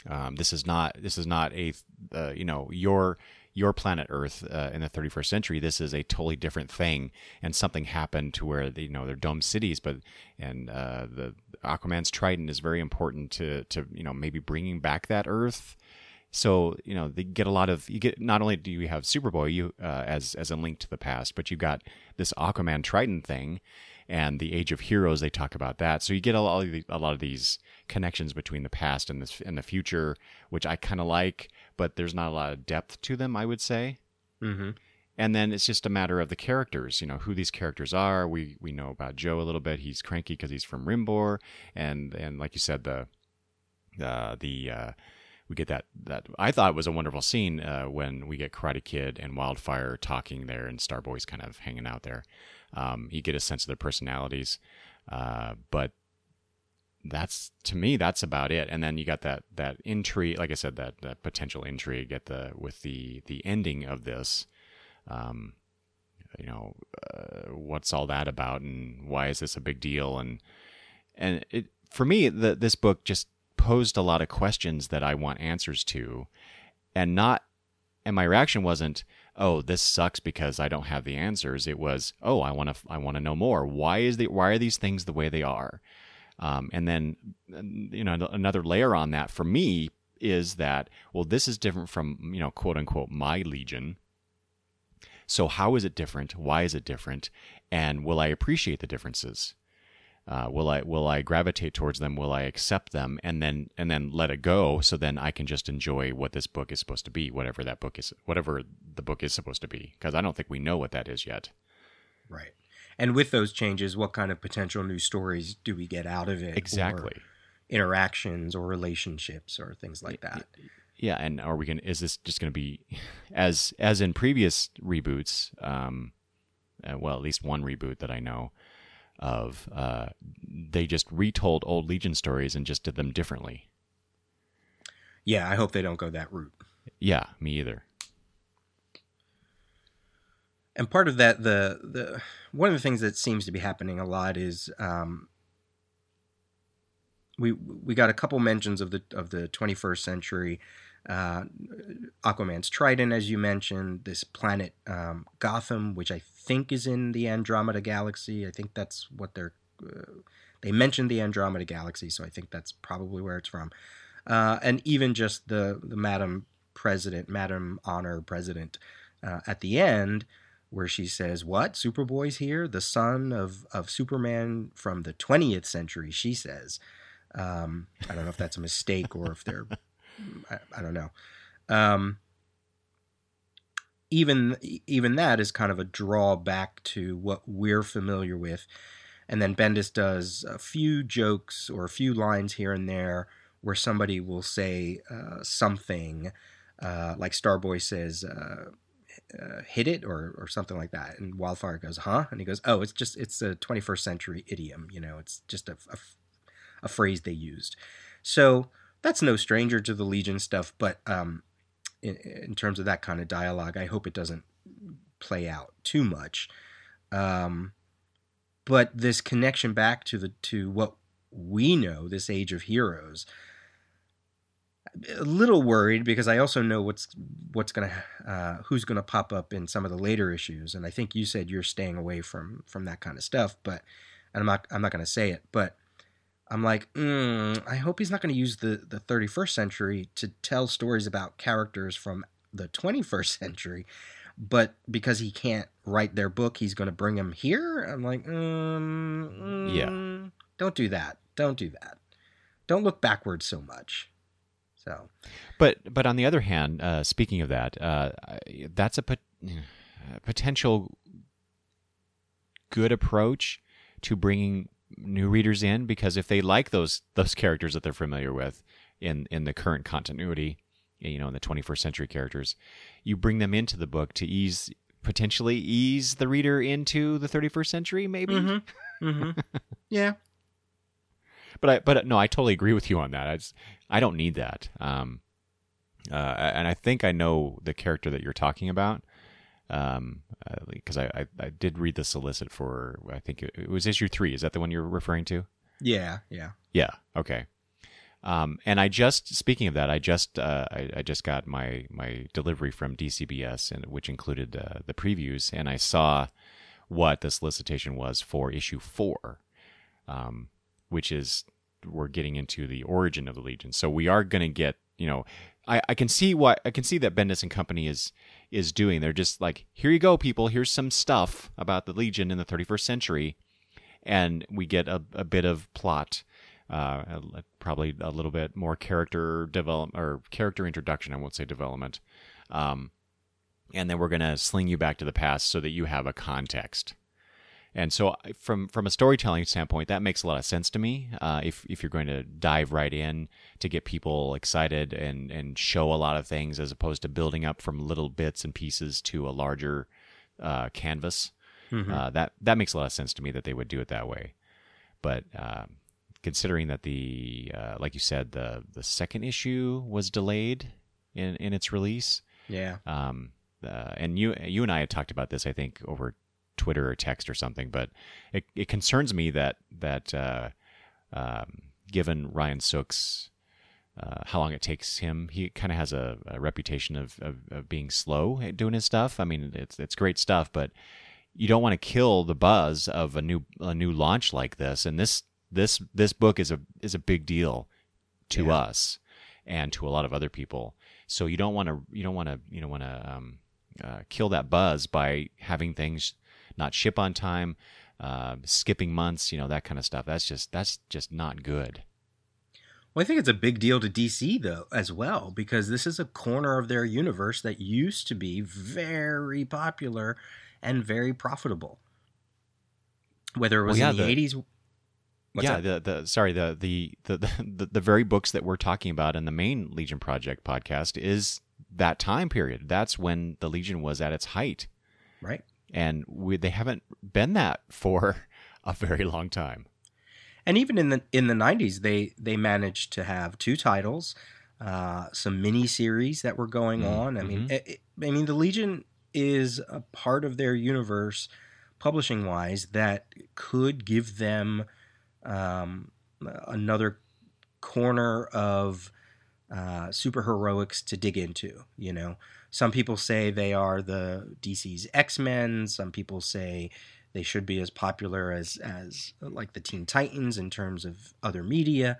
Um, this is not this is not a uh, you know your your planet Earth uh, in the 31st century. This is a totally different thing, and something happened to where you know they're domed cities, but and uh, the Aquaman's trident is very important to to you know maybe bringing back that Earth. So you know they get a lot of you get not only do you have Superboy you uh, as as a link to the past, but you've got this Aquaman trident thing, and the Age of Heroes. They talk about that, so you get a lot of, these, a lot of these connections between the past and this and the future, which I kind of like but there's not a lot of depth to them, I would say. Mm-hmm. And then it's just a matter of the characters, you know, who these characters are. We we know about Jo a little bit. He's cranky because he's from Rimbor, and and like you said, the uh, the uh, we get that that I thought was a wonderful scene uh, when we get Karate Kid and Wildfire talking there, and Starboy's kind of hanging out there. Um, you get a sense of their personalities, uh, but that's to me that's about it. And then you got that that intrigue like i said that that potential intrigue at the with the the ending of this um you know uh, what's all that about and why is this a big deal? And and it for me the, this book just posed a lot of questions that i want answers to. And not and my reaction wasn't oh this sucks because i don't have the answers. It was oh i want to i want to know more. Why is the why are these things the way they are um, and then, you know, another layer on that for me is that, well, this is different from, you know, quote unquote, my Legion. So, how is it different? Why is it different? And will I appreciate the differences? Uh, will I will I gravitate towards them? Will I accept them and then and then let it go? So then I can just enjoy what this book is supposed to be, whatever that book is, whatever the book is supposed to be. Because I don't think we know what that is yet. Right. And with those changes, what kind of potential new stories do we get out of it? Exactly. interactions or relationships or things like that. Yeah, and are we going? Is this just going to be as as in previous reboots? Um, uh, well, at least one reboot that I know of. Uh, they just retold old Legion stories and just did them differently. Yeah, I hope they don't go that route. Yeah, me either and part of that the the one of the things that seems to be happening a lot is um, we we got a couple mentions of the of the 21st century uh, Aquaman's Trident, as you mentioned, this planet um, Gotham, which I think is in the Andromeda Galaxy. I think that's what they're. Uh, they mentioned the Andromeda Galaxy, so I think that's probably where it's from. Uh, and even just the the Madam President, Madam Honor President, uh, at the end, where she says, "What Superboy's here? The son of of Superman from the 20th century." She says, um, "I don't know if that's a mistake or if they're, I, I don't know." Um, even even that is kind of a drawback to what we're familiar with. And then Bendis does a few jokes or a few lines here and there where somebody will say uh, something, uh, like Starboy says, uh, uh, hit it or or something like that. And Wildfire goes, huh? And he goes, oh, it's just it's a 21st century idiom. You know, it's just a, a, a phrase they used. So that's no stranger to the Legion stuff. But um, in, in, terms of that kind of dialogue, I hope it doesn't play out too much. Um, but this connection back to the to what we know, this age of heroes, a little worried because I also know what's what's gonna uh, who's gonna pop up in some of the later issues, and I think you said you're staying away from from that kind of stuff. But I'm not I'm not gonna say it, but I'm like, mm, I hope he's not gonna use the the 31st century to tell stories about characters from the 21st century. But because he can't write their book, he's going to bring them here. I'm like, um, yeah. Don't do that. Don't do that. Don't look backwards so much. So, but but on the other hand, uh, speaking of that, uh, that's a pot- potential good approach to bringing new readers in because if they like those those characters that they're familiar with in in the current continuity, you know, in the 21st century characters, you bring them into the book to ease potentially ease the reader into the 31st century, maybe. Mm-hmm. Mm-hmm. yeah. But I but no, I totally agree with you on that. I, just, I don't need that. Um, uh, and I think I know the character that you're talking about um because uh, I, I, I did read the solicit for i think it, it, was issue three. Is that the one you're referring to? Yeah yeah. Yeah okay. Um and i just speaking of that i just uh i, I just got my my delivery from dcbs and which included uh, the previews and i saw what the solicitation was for issue four um which is we're getting into the origin of the legion so we are going to get you know I, I can see what I can see that Bendis and company is is doing. They're just like, here you go, people. Here's some stuff about the Legion in the 31st century, and we get a, a bit of plot, uh, probably a little bit more character development or character introduction. I won't say development, um, and then we're gonna sling you back to the past so that you have a context. And so, from from a storytelling standpoint, that makes a lot of sense to me. Uh, if if you're going to dive right in to get people excited and and show a lot of things, as opposed to building up from little bits and pieces to a larger uh, canvas, mm-hmm. uh, that that makes a lot of sense to me that they would do it that way. But um, considering that the uh, like you said, the the second issue was delayed in in its release, yeah. Um, and you you and I had talked about this, I think, over Twitter or text or something. But it, it concerns me that that uh, um, given Ryan Sook's uh, how long it takes him, he kind of has a, a reputation of, of, of being slow at doing his stuff. I mean, it's it's great stuff, but you don't want to kill the buzz of a new a new launch like this. And this this this book is a is a big deal to yeah. us and to a lot of other people. So you don't want to you don't want to you don't want to um, uh, kill that buzz by having things not ship on time, uh, skipping months, you know, that kind of stuff. That's just that's just not good. Well, I think it's a big deal to DC though as well because this is a corner of their universe that used to be very popular and very profitable. Whether it was well, yeah, in the eighties. Yeah, the the sorry the, the the the the very books that we're talking about in the main Legion Project podcast is that time period. That's when the Legion was at its height. Right and we, they haven't been that for a very long time. And even in the in the '90s, they they managed to have two titles, uh, some mini series that were going mm-hmm. on. I mean, it, it, I mean, the Legion is a part of their universe, publishing wise, that could give them um, another corner of uh, superheroics to dig into. You know, some people say they are the DC's X Men. Some people say they should be as popular as as like the Teen Titans in terms of other media.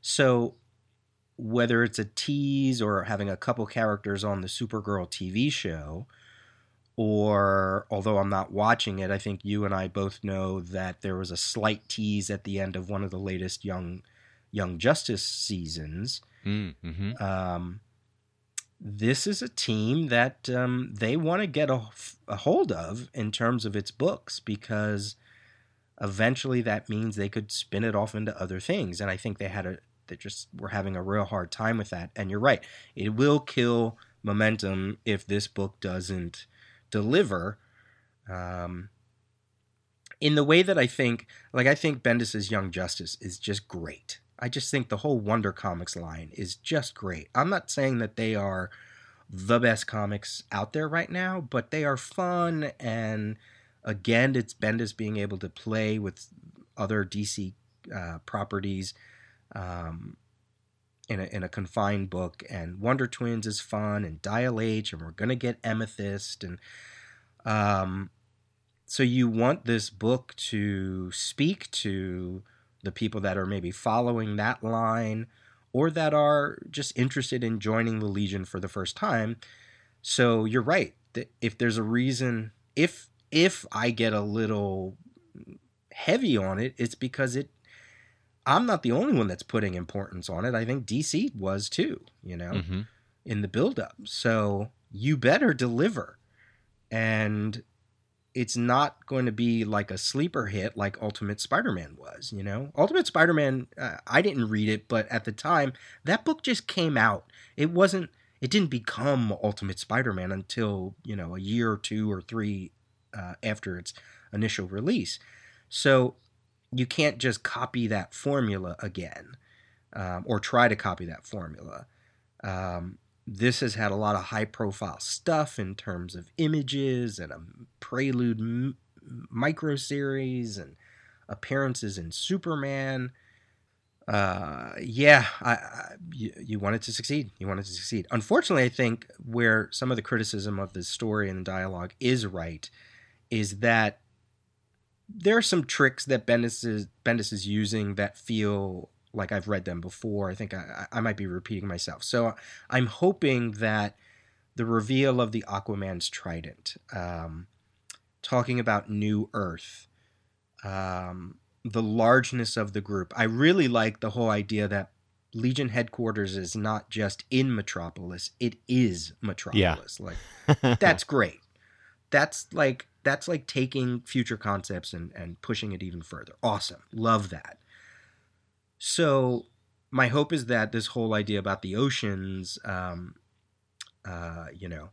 So whether it's a tease or having a couple characters on the Supergirl TV show, or although I'm not watching it, I think you and I both know that there was a slight tease at the end of one of the latest Young Young Justice seasons. Mm, mm-hmm. um, this is a team that um, they want to get a, a, hold of in terms of its books because eventually that means they could spin it off into other things. And I think they had a they just were having a real hard time with that. And you're right, it will kill momentum if this book doesn't deliver. Um, in the way that I think, like I think Bendis's Young Justice is just great. I just think the whole Wonder Comics line is just great. I'm not saying that they are the best comics out there right now, but they are fun and again, it's Bendis being able to play with other DC uh, properties um, in a in a confined book. And Wonder Twins is fun, and Dial H, and we're gonna get Amethyst, and um, so you want this book to speak to the people that are maybe following that line or that are just interested in joining the Legion for the first time. So you're right. If there's a reason, if if I get a little heavy on it, it's because it I'm not the only one that's putting importance on it. I think DC was too, you know, Mm-hmm. in the buildup. So you better deliver. And it's not going to be like a sleeper hit like Ultimate Spider Man was, you know? Ultimate Spider Man, uh, I didn't read it, but at the time, that book just came out. It wasn't, it didn't become Ultimate Spider Man until, you know, a year or two or three uh, after its initial release. So you can't just copy that formula again um, or try to copy that formula. Um, this has had a lot of high profile stuff in terms of images and a prelude m- micro series and appearances in Superman. Uh, yeah, I, I, you, you wanted to succeed. You wanted to succeed. Unfortunately, I think where some of the criticism of the story and the dialogue is right is that there are some tricks that Bendis is, Bendis is using that feel like I've read them before. I think I, I might be repeating myself. So I'm hoping that the reveal of the Aquaman's trident, um, talking about New Earth, um, the largeness of the group. I really like the whole idea that Legion headquarters is not just in Metropolis; it is Metropolis. Yeah. Like that's great. That's like that's like taking future concepts and and pushing it even further. Awesome, love that. So my hope is that this whole idea about the oceans, um, uh, you know,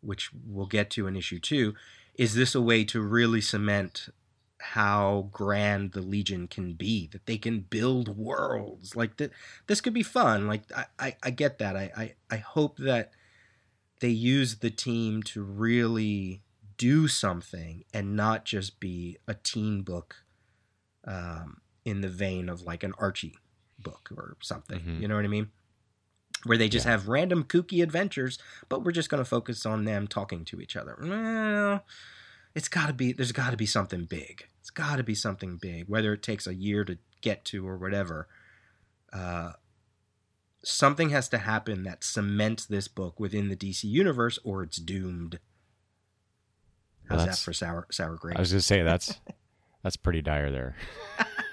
which we'll get to in issue two, is this a way to really cement how grand the Legion can be? That they can build worlds like that. This could be fun. Like I, I, I get that. I, I, I hope that they use the team to really do something and not just be a teen book um, in the vein of like an Archie book or something. Mhm. You know what I mean? Where they just Yeah. have random kooky adventures, but we're just going to focus on them talking to each other. Well, it's got to be, there's got to be something big. It's got to be something big, whether it takes a year to get to or whatever. Uh, something has to happen that cements this book within the DC universe, or it's doomed. Well, How's that for sour sour grapes? I was gonna say that's that's pretty dire there.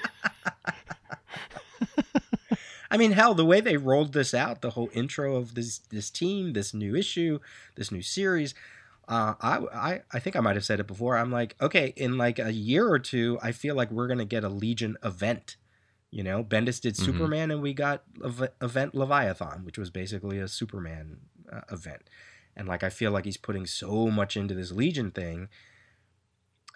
I mean, hell, the way they rolled this out, the whole intro of this this team, this new issue, this new series, uh, I, I I think I might have said it before. I'm like, okay, in like a year or two, I feel like we're gonna get a Legion event. You know, Bendis did Mhm. Superman, and we got Ev- Event Leviathan, which was basically a Superman uh, event. And like, I feel like he's putting so much into this Legion thing,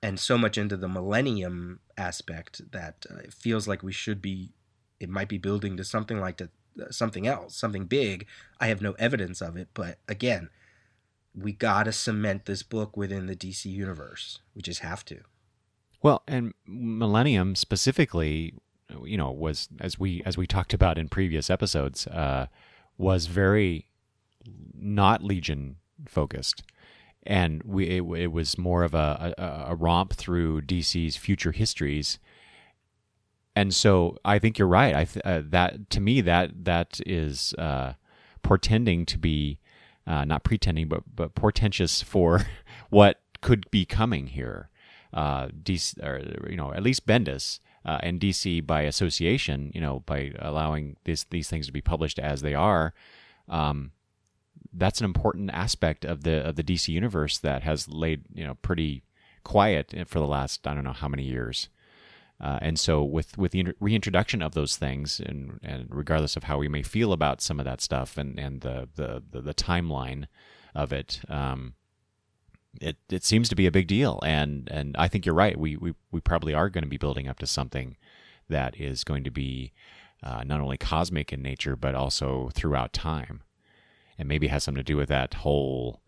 and so much into the Millennium aspect that uh, it feels like we should be it might be building to something like to, uh, something else, something big. I have no evidence of it, but again, we gotta cement this book within the DC universe. We just have to. Well, and Millennium specifically, you know, was as we as we talked about in previous episodes, uh, was very not Legion focused, and we it, it was more of a, a a romp through DC's future histories. And so I think you're right. I th- uh, that to me that that is uh, portending to be uh, not pretending, but but portentous for what could be coming here. Uh, DC, or you know, at least Bendis uh, and DC by association, you know, by allowing these these things to be published as they are. Um, that's an important aspect of the of the DC universe that has laid you know pretty quiet for the last I don't know how many years. Uh, and so, with with the reintroduction of those things, and, and regardless of how we may feel about some of that stuff, and and the the the, the timeline of it, um, it it seems to be a big deal. And and I think you're right. We we we probably are going to be building up to something that is going to be uh, not only cosmic in nature, but also throughout time, and maybe has something to do with that whole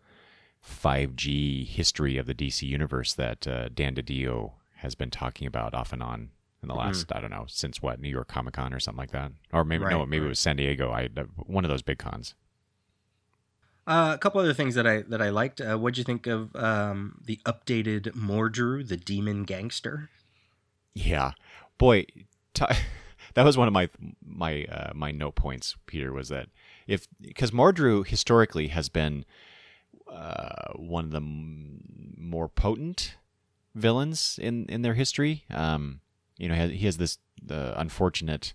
5G history of the DC universe that uh, Dan DiDio has been talking about off and on in the last I don't know since what New York Comic Con or something like that, or maybe no, Right, maybe it was San Diego. I one of those big cons. Uh, a couple other things that I that I liked. Uh, what'd you think of um, the updated Mordru, the demon gangster? Yeah, boy, t- that was one of my my uh, my note points. Peter was that if because Mordru historically has been uh, one of the m- more potent villains in in their history. Um, you know, he has, he has this the unfortunate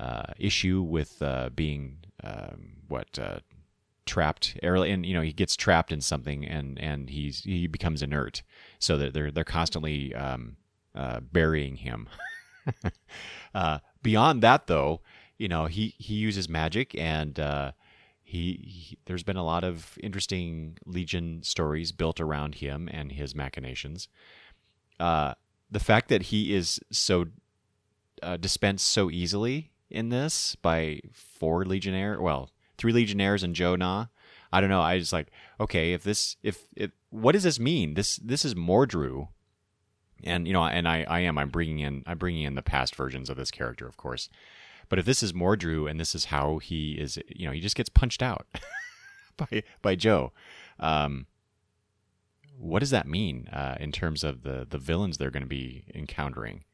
uh, issue with uh, being um, what uh, trapped early, and you know he gets trapped in something, and and he's he becomes inert, so that they're they're constantly um, uh, burying him. uh, beyond that, though, you know he he uses magic, and uh, he, he there's been a lot of interesting Legion stories built around him and his machinations. Uh, the fact that he is so uh, dispensed so easily in this by four legionnaire, well, three legionnaires and Jo Nah. I don't know. I just like okay. If this, if, if what does this mean? This this is Mordru, and you know, and I I am I'm bringing in I'm bringing in the past versions of this character, of course. But if this is Mordru and this is how he is, you know, he just gets punched out by by Jo. Um, what does that mean uh, in terms of the the villains they're going to be encountering?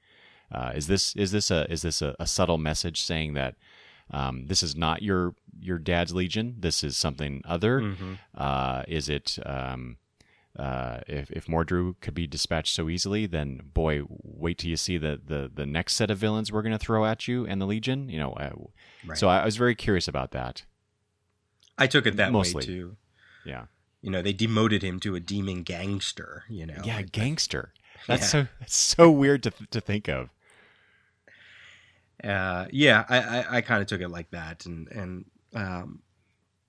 Uh, is this is this a is this a, a subtle message saying that um, this is not your your dad's legion? This is something other. Mm-hmm. Uh, is it um, uh, if if Mordru could be dispatched so easily, then boy, wait till you see the the, the next set of villains we're going to throw at you and the legion. You know, uh, Right. so I, I was very curious about that. I took it that Mostly. way too. Yeah, You know, they demoted him to a demon gangster. You know, yeah, Like, gangster. That's Yeah. so that's so weird to to think of. uh, yeah, I, I, I kind of took it like that, and and um,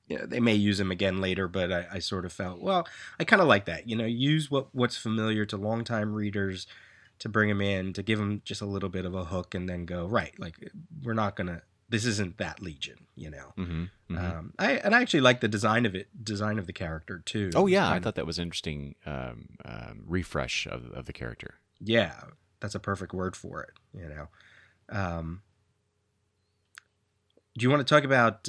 yeah, they may use him again later, but I, I sort of felt well, I kind of like that. You know, use what what's familiar to longtime readers to bring him in to give him just a little bit of a hook, and then go right. Like we're not gonna. This isn't that Legion, you know. Mm-hmm, Um, I and I actually like the design of it, design of the character too. oh yeah, I thought that was an interesting um, um, refresh of of the character. yeah, that's a perfect word for it. You know. Um, do you want to talk about?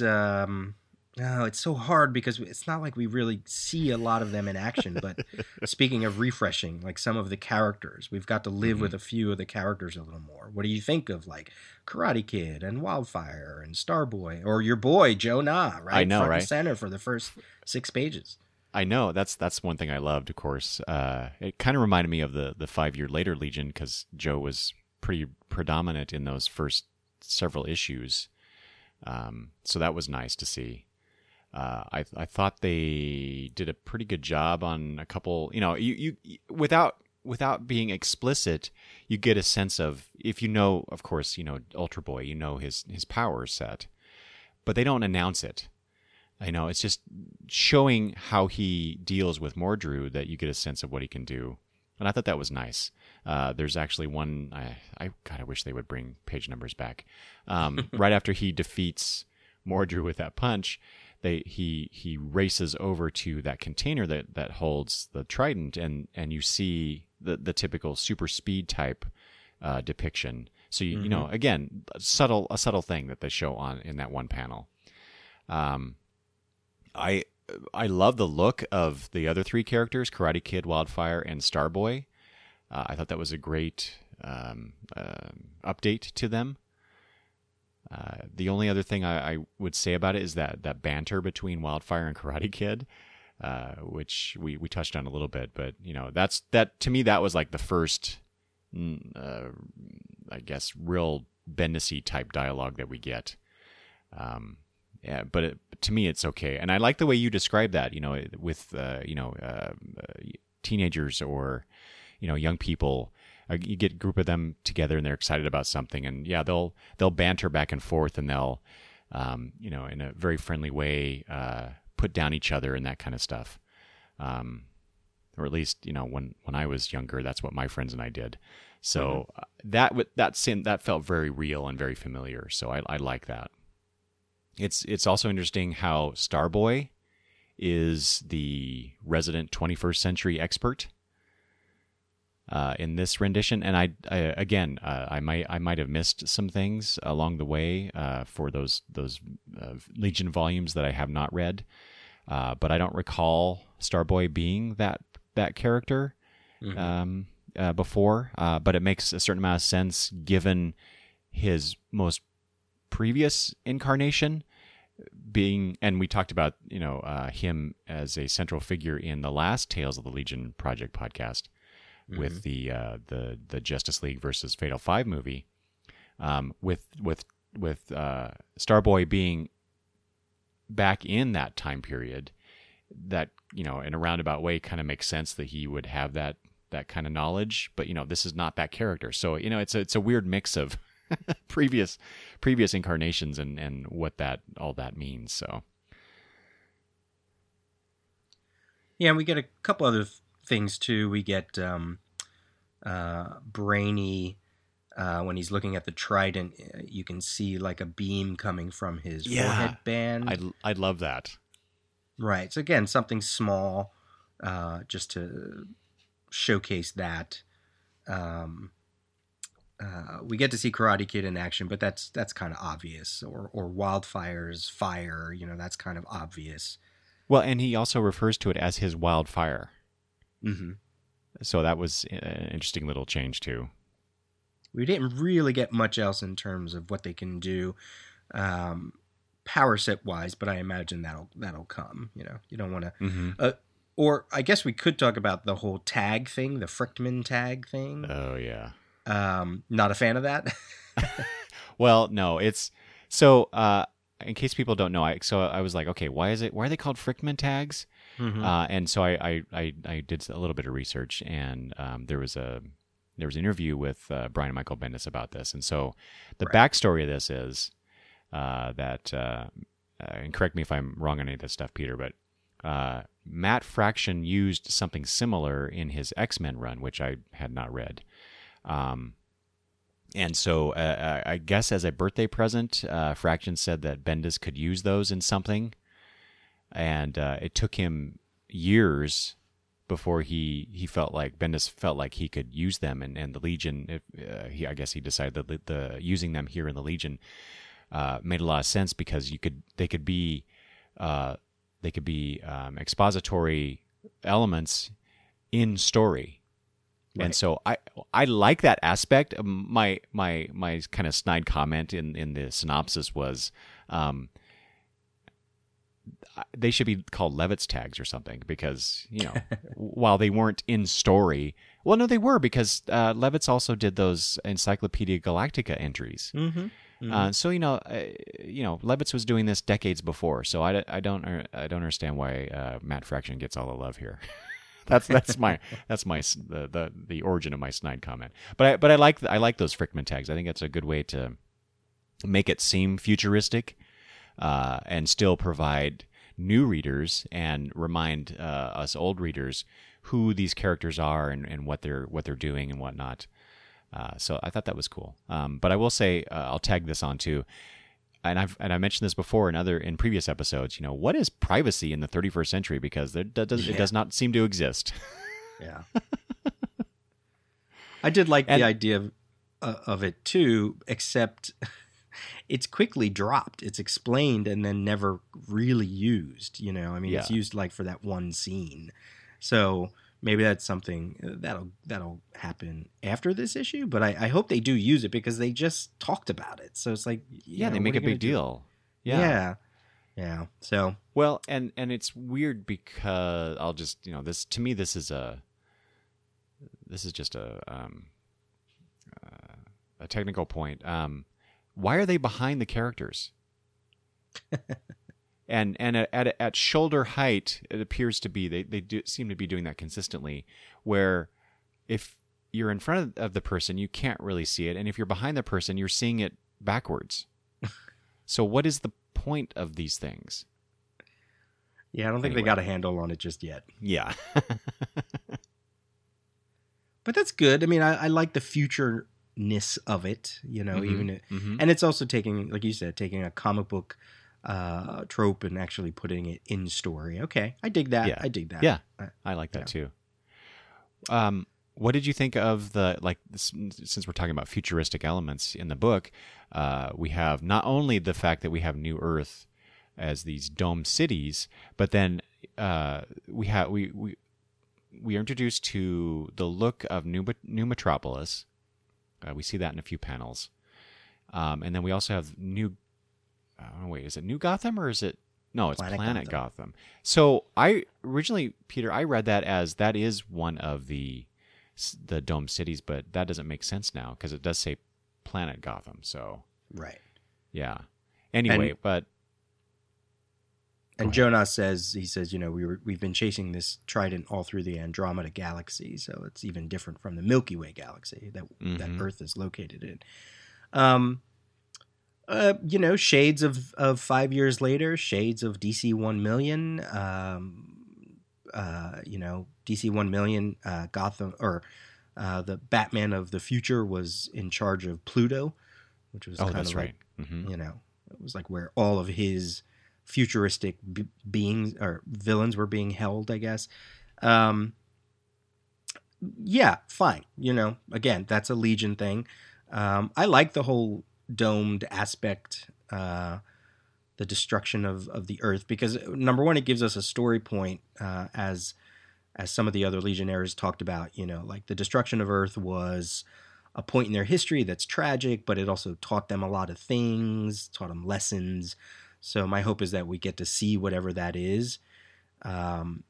No, it's so hard because it's not like we really see a lot of them in action. But speaking of refreshing, like some of the characters, we've got to live Mm-hmm. with a few of the characters a little more. What do you think of like Karate Kid and Wildfire and Starboy or your boy Jo Nah? Right, I know, Front right? center for the first six pages. I know that's that's one thing I loved. Of course, uh, it kind of reminded me of the the five year later Legion because Jo was pretty predominant in those first several issues. Um, so that was nice to see. Uh, I I thought they did a pretty good job on a couple. You know, you you without without being explicit, you get a sense of if you know, of course, you know Ultra Boy, you know his his power set, but they don't announce it. I know it's just showing how he deals with Mordru that you get a sense of what he can do, and I thought that was nice. Uh, there's actually one I I God I wish they would bring page numbers back. Um, right after he defeats Mordru with that punch, they he he races over to that container that that holds the trident, and and you see the the typical super speed type uh, depiction. So you, you know again subtle a subtle thing that they show on in that one panel. Um, I I love the look of the other three characters: Karate Kid, Wildfire, and Starboy. Uh, I thought that was a great um, um update to them. Uh, the only other thing I, I would say about it is that that banter between Wildfire and Karate Kid, uh, which we, we touched on a little bit, but you know that's that to me that was like the first, mm, uh, I guess, real Bendis type dialogue that we get. Um, yeah, but it, to me it's okay, and I like the way you describe that. You know, with uh, you know uh, teenagers or you know young people uh, you get a group of them together and they're excited about something and yeah they'll they'll banter back and forth and they'll um, you know in a very friendly way uh, put down each other and that kind of stuff. Um, or at least you know when when I was younger that's what my friends and I did. So uh, that that sin that felt very real and very familiar. So I, I like that. It's it's also interesting how Starboy is the resident 21st century expert uh, in this rendition, and I, I again uh, I might I might have missed some things along the way uh, for those those uh, Legion volumes that I have not read, uh, but I don't recall Starboy being that that character um, uh, before. Uh, but it makes a certain amount of sense given his most previous incarnation being and we talked about you know uh, him as a central figure in the last tales of the legion project podcast with the uh, the the justice league versus fatal five movie um, with with with uh, Starboy being back in that time period, that you know, in a roundabout way, kind of makes sense that he would have that that kind of knowledge. But you know, this is not that character, so you know, it's a, it's a weird mix of previous previous incarnations and and what that all that means. So Yeah, and we get a couple other th- things too. We get um, uh, Brainy uh, when he's looking at the trident. uh, You can see like a beam coming from his Yeah. forehead band. I I love that. Right. So again, something small, uh, just to showcase that. Um, uh, we get to see Karate Kid in action, but that's that's kind of obvious. Or or wildfires, fire. You know, that's kind of obvious. Well, and he also refers to it as his wildfire. Hmm So that was an interesting little change too. We didn't really get much else in terms of what they can do, um, power set wise. But I imagine that'll that'll come. You know, you don't want to. Mm-hmm. Or I guess we could talk about the whole tag thing, the Frickman tag thing. Oh yeah. Um, not a fan of that. Well, no, it's so. Uh, in case people don't know, I so I was like, okay, why is it? Why are they called Frickman tags? Mhm. Uh, and so I, I, I, I did a little bit of research, and um, there was a there was an interview with uh, Brian and Michael Bendis about this. And so the Right. backstory of this is uh, that, uh, uh, and correct me if I'm wrong on any of this stuff, Peter, but uh, Matt Fraction used something similar in his X Men run, which I had not read. Um, and so uh, I guess as a birthday present, uh, Fraction said that Bendis could use those in something, and uh, it took him years before he he felt like Bendis felt like he could use them, and, and the Legion. If, uh, he I guess he decided that the, the using them here in the Legion uh, made a lot of sense because you could they could be uh, they could be um, expository elements in story. And so I I like that aspect. My my my kind of snide comment in in the synopsis was, um, they should be called Levitz tags or something because you know while they weren't in story, well no they were because uh, Levitz also did those Encyclopedia Galactica entries. Mm-hmm. Uh, so you know, uh, you know, Levitz was doing this decades before. So I, I don't I don't understand why uh, Matt Fraction gets all the love here. that's that's my that's my the, the the origin of my snide comment. But I but I like I like those Frickman tags. I think that's a good way to make it seem futuristic uh, and still provide new readers and remind uh, us old readers who these characters are and, and what they're what they're doing and whatnot. Uh, so I thought that was cool. Um, but I will say uh, I'll tag this on too. And I've and I mentioned this before in other in previous episodes. You know what is privacy in the 31st century because there that does, it does not seem to exist. Yeah. I did like And- the idea of, uh, of it too, except it's quickly dropped. It's explained and then never really used. You know, I mean, it's used like for that one scene. So maybe that's something uh, that'll that'll happen after this issue. But I, I hope they do use it because they just talked about it. So it's like, yeah, know, they make a big do? deal. Yeah. yeah, So Well, and and it's weird because I'll just you know this to me this is a this is just a um, uh, a technical point. Um, why are they behind the characters? and and at, at at shoulder height, it appears to be they they do seem to be doing that consistently. Where if you're in front of the person, you can't really see it, and if you're behind the person, you're seeing it backwards. so what is the point of these things? yeah, I don't think Anyway. they got a handle on it just yet. Yeah. But that's good. I mean, I, I like the futureness of it. You know, Mhm. even it, Mhm. and it's also taking, like you said, taking a comic book uh, trope and actually putting it in story. Okay, I dig that. Yeah. I dig that. Yeah. Uh, I like that Yeah. too. Um, what did you think of the like? Since we're talking about futuristic elements in the book, uh, we have not only the fact that we have New Earth as these dome cities, but then uh, we have we we we are introduced to the look of New New Metropolis. Uh, we see that in a few panels, um, and then we also have New. Oh wait, is it New Gotham or is it? No, it's Planet Planet, Gotham. Gotham. So I originally, Peter, I read that as that is one of the the dome cities, but that doesn't make sense now because it does say Planet Gotham. So Right. Yeah. Anyway, And- but And Jonas says he says, you know, we were we've been chasing this trident all through the Andromeda galaxy, so it's even different from the Milky Way galaxy that that Mhm. Earth is located in. Um, uh, you know, shades of of five years later, shades of DC One Million. Um, uh, you know, DC One Million, uh, Gotham or uh, the Batman of the future was in charge of Pluto, which was oh, kind that's of right. like hmm you know it was like where all of his futuristic b- beings or villains were being held i guess um yeah fine you know again that's a legion thing um i like the whole domed aspect uh the destruction of of the earth because number one it gives us a story point uh as as some of the other legionnaires talked about you know like the destruction of earth was a point in their history that's tragic, but it also taught them a lot of things, taught them lessons. So my hope is that we get to see whatever that is. Um,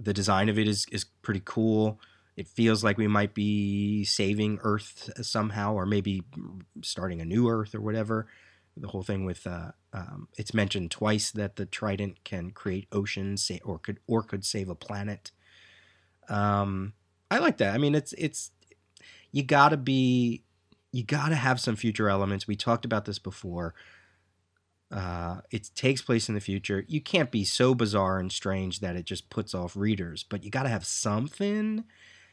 the design of it is is pretty cool. It feels like we might be saving Earth somehow, or maybe starting a new Earth or whatever. The whole thing with uh, um, it's mentioned twice that the Trident can create oceans, or could or could save a planet. Um, I like that. I mean, it's it's you gotta be you gotta have some future elements we talked about this before uh, it takes place in the future. You can't be so bizarre and strange that it just puts off readers but you gotta have something.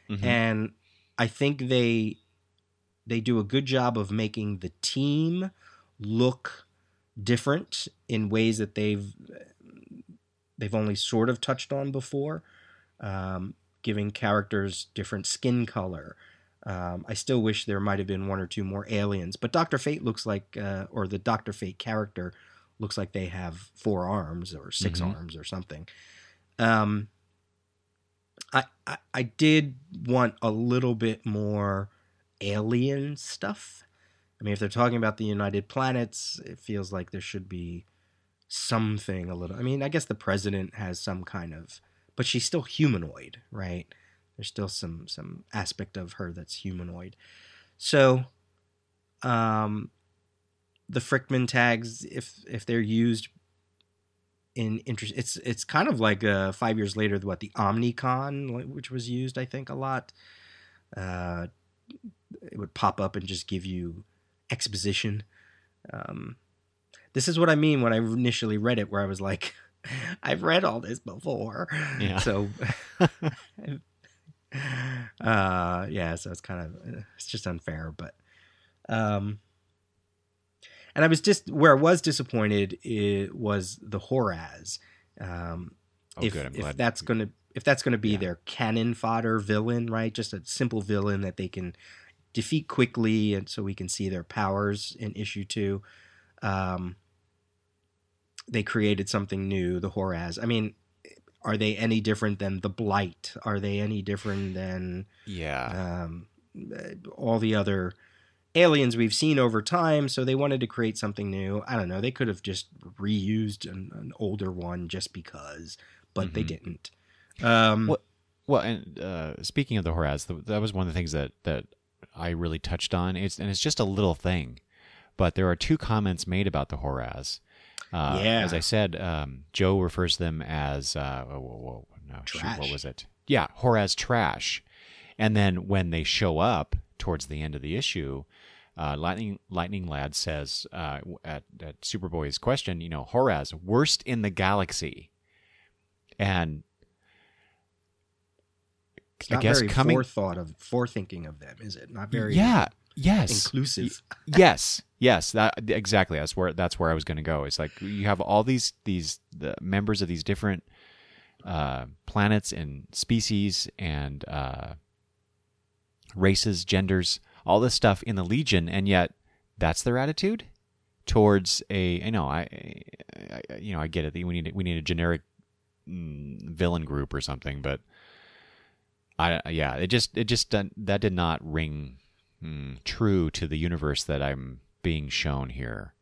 Mhm. and i think they they do a good job of making the team look different in ways that they've they've only sort of touched on before. Um, giving characters different skin color um, I still wish there might have been one or two more aliens, but Doctor Fate looks like, uh, or the Doctor Fate character looks like they have four arms or 6 Mhm. arms or something. Um, I, I I did want a little bit more alien stuff. I mean, if they're talking about the United Planets, it feels like there should be something a little. I mean, I guess the president has some kind of, but she's still humanoid, right? There's still some some aspect of her that's humanoid. So, um, the Frickman tags, if if they're used in interest, it's it's kind of like uh, five years later, what the Omnicom, which was used, I think, a lot. Uh, it would pop up and just give you exposition. Um, this is what I mean when I initially read it, where I was like, I've read all this before. Yeah. So, uh, yeah, so it's kind of, it's just unfair, but, um, and I was just, where I was disappointed it was the Horraz. Um, oh, if, good. I'm if glad. that's to, if that's going to be Yeah. their cannon fodder villain, right? Just a simple villain that they can defeat quickly, and so we can see their powers in issue two. Um, they created something new, the Horraz. I mean, are they any different than the Blight? Are they any different than yeah. um, all the other aliens we've seen over time? So they wanted to create something new. I don't know. They could have just reused an, an older one just because, but they Mhm. didn't. Um, What- Well, and uh, speaking of the Horraz, that was one of the things that that I really touched on. It's and it's just a little thing, but there are two comments made about the Horraz. Uh, Yeah. As I said, um, Jo refers to them as uh, oh, whoa, whoa, no, shoot, what was it? Yeah, Horraz trash. And then when they show up towards the end of the issue, uh, Lightning Lightning Lad says uh, at at Superboy's question, you know, Horraz worst in the galaxy, and it's I guess very coming- forethought of forethinking of them, is it? Not very yeah, yes, inclusive. yes, yes. That exactly. That's where that's where I was going to go. It's like you have all these these the members of these different uh, planets and species and uh, races, genders, all this stuff in the Legion, and yet that's their attitude towards a. You know, I, I you know, I get it. We need we need a generic mm, villain group or something, but. I yeah, it just it just that did not ring mm, true to the universe that I'm being shown here.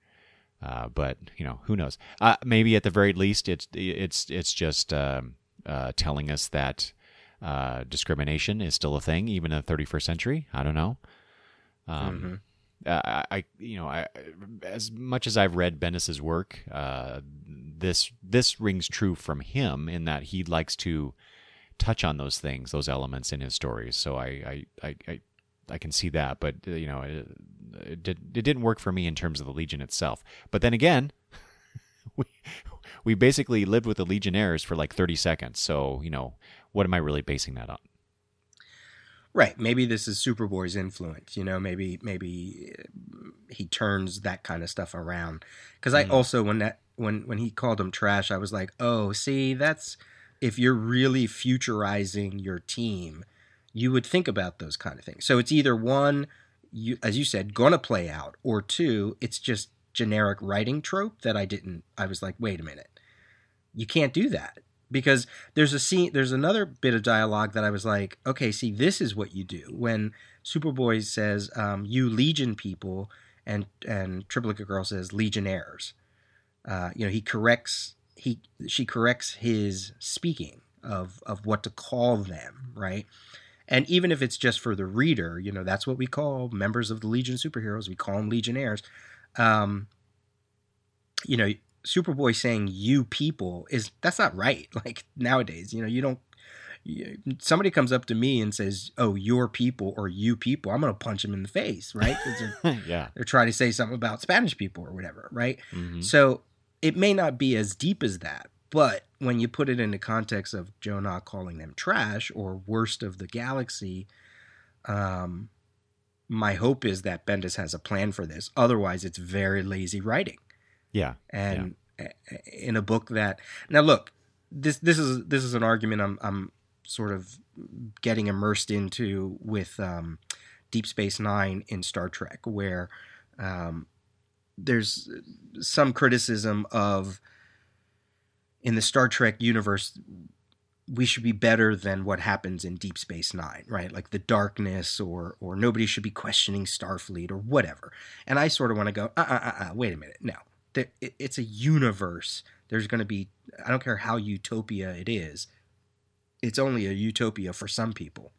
Uh, but you know, who knows? Uh, maybe at the very least, it's it's it's just um uh, telling us that uh, discrimination is still a thing, even in the 31st century. I don't know. Um, Mhm. uh, I you know I as much as I've read Bendis's work, uh, this this rings true from him in that he likes to touch on those things, those elements in his stories. So I I I, I, I can see that, but uh, you know it, it, did, it didn't work for me in terms of the Legion itself. But then again, we we basically lived with the Legionnaires for like thirty seconds. So you know what am I really basing that on? Right. Maybe this is Superboy's influence. You know, maybe maybe uh, he turns that kind of stuff around. Because I mm. also when that when when he called him trash, I was like, oh, see, that's if you're really futurizing your team, you would think about those kind of things. So it's either one, you as you said, gonna play out, or two, it's just generic writing trope that I didn't. I was like, wait a minute, you can't do that because there's a scene there's another bit of dialogue that i was like okay see this is what you do when superboy says um, you legion people and and triplicate girl says legionnaires uh, you know he corrects he she corrects his speaking of of what to call them right and even if it's just for the reader you know that's what we call members of the legion superheroes we call them legionnaires um, you know Superboy saying "you people" is that's not right. Like nowadays, you know, you don't. Somebody comes up to me and says, "Oh, your people" or "you people," I'm gonna punch them in the face, right? They're, yeah, they're trying to say something about Spanish people or whatever, right? Mm-hmm. So it may not be as deep as that, but when you put it in the context of Jo Nah calling them trash or worst of the galaxy, um, my hope is that Bendis has a plan for this. Otherwise, it's very lazy writing. Yeah. And yeah. in a book that now look, this this is this is an argument I'm I'm sort of getting immersed into with um, Deep Space Nine in Star Trek, where um, there's some criticism of in the Star Trek universe we should be better than what happens in Deep Space Nine, right? Like the darkness, or or nobody should be questioning Starfleet or whatever. And I sort of want to go, uh, uh, uh, uh, wait a minute, no, it's a universe. There's going to be, I don't care how utopia it is, it's only a utopia for some people.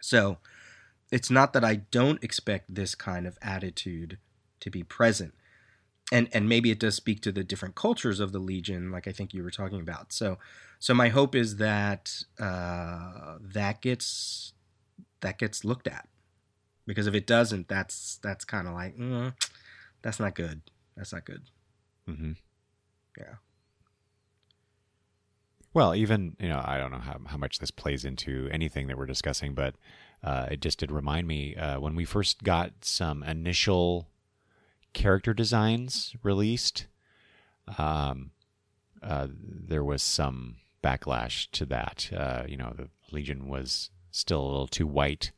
So it's not that I don't expect this kind of attitude to be present. And, and maybe it does speak to the different cultures of the legion, like I think you were talking about. So, so my hope is that uh, that gets that gets looked at, because if it doesn't, that's that's kind of like mm, that's not good. That's not good. Mm-hmm. Yeah. Well, even you know, I don't know how how much this plays into anything that we're discussing, but uh, it just did remind me uh, when we first got some initial character designs released. Um, uh, there was some backlash to that. Uh, you know, the Legion was still a little too white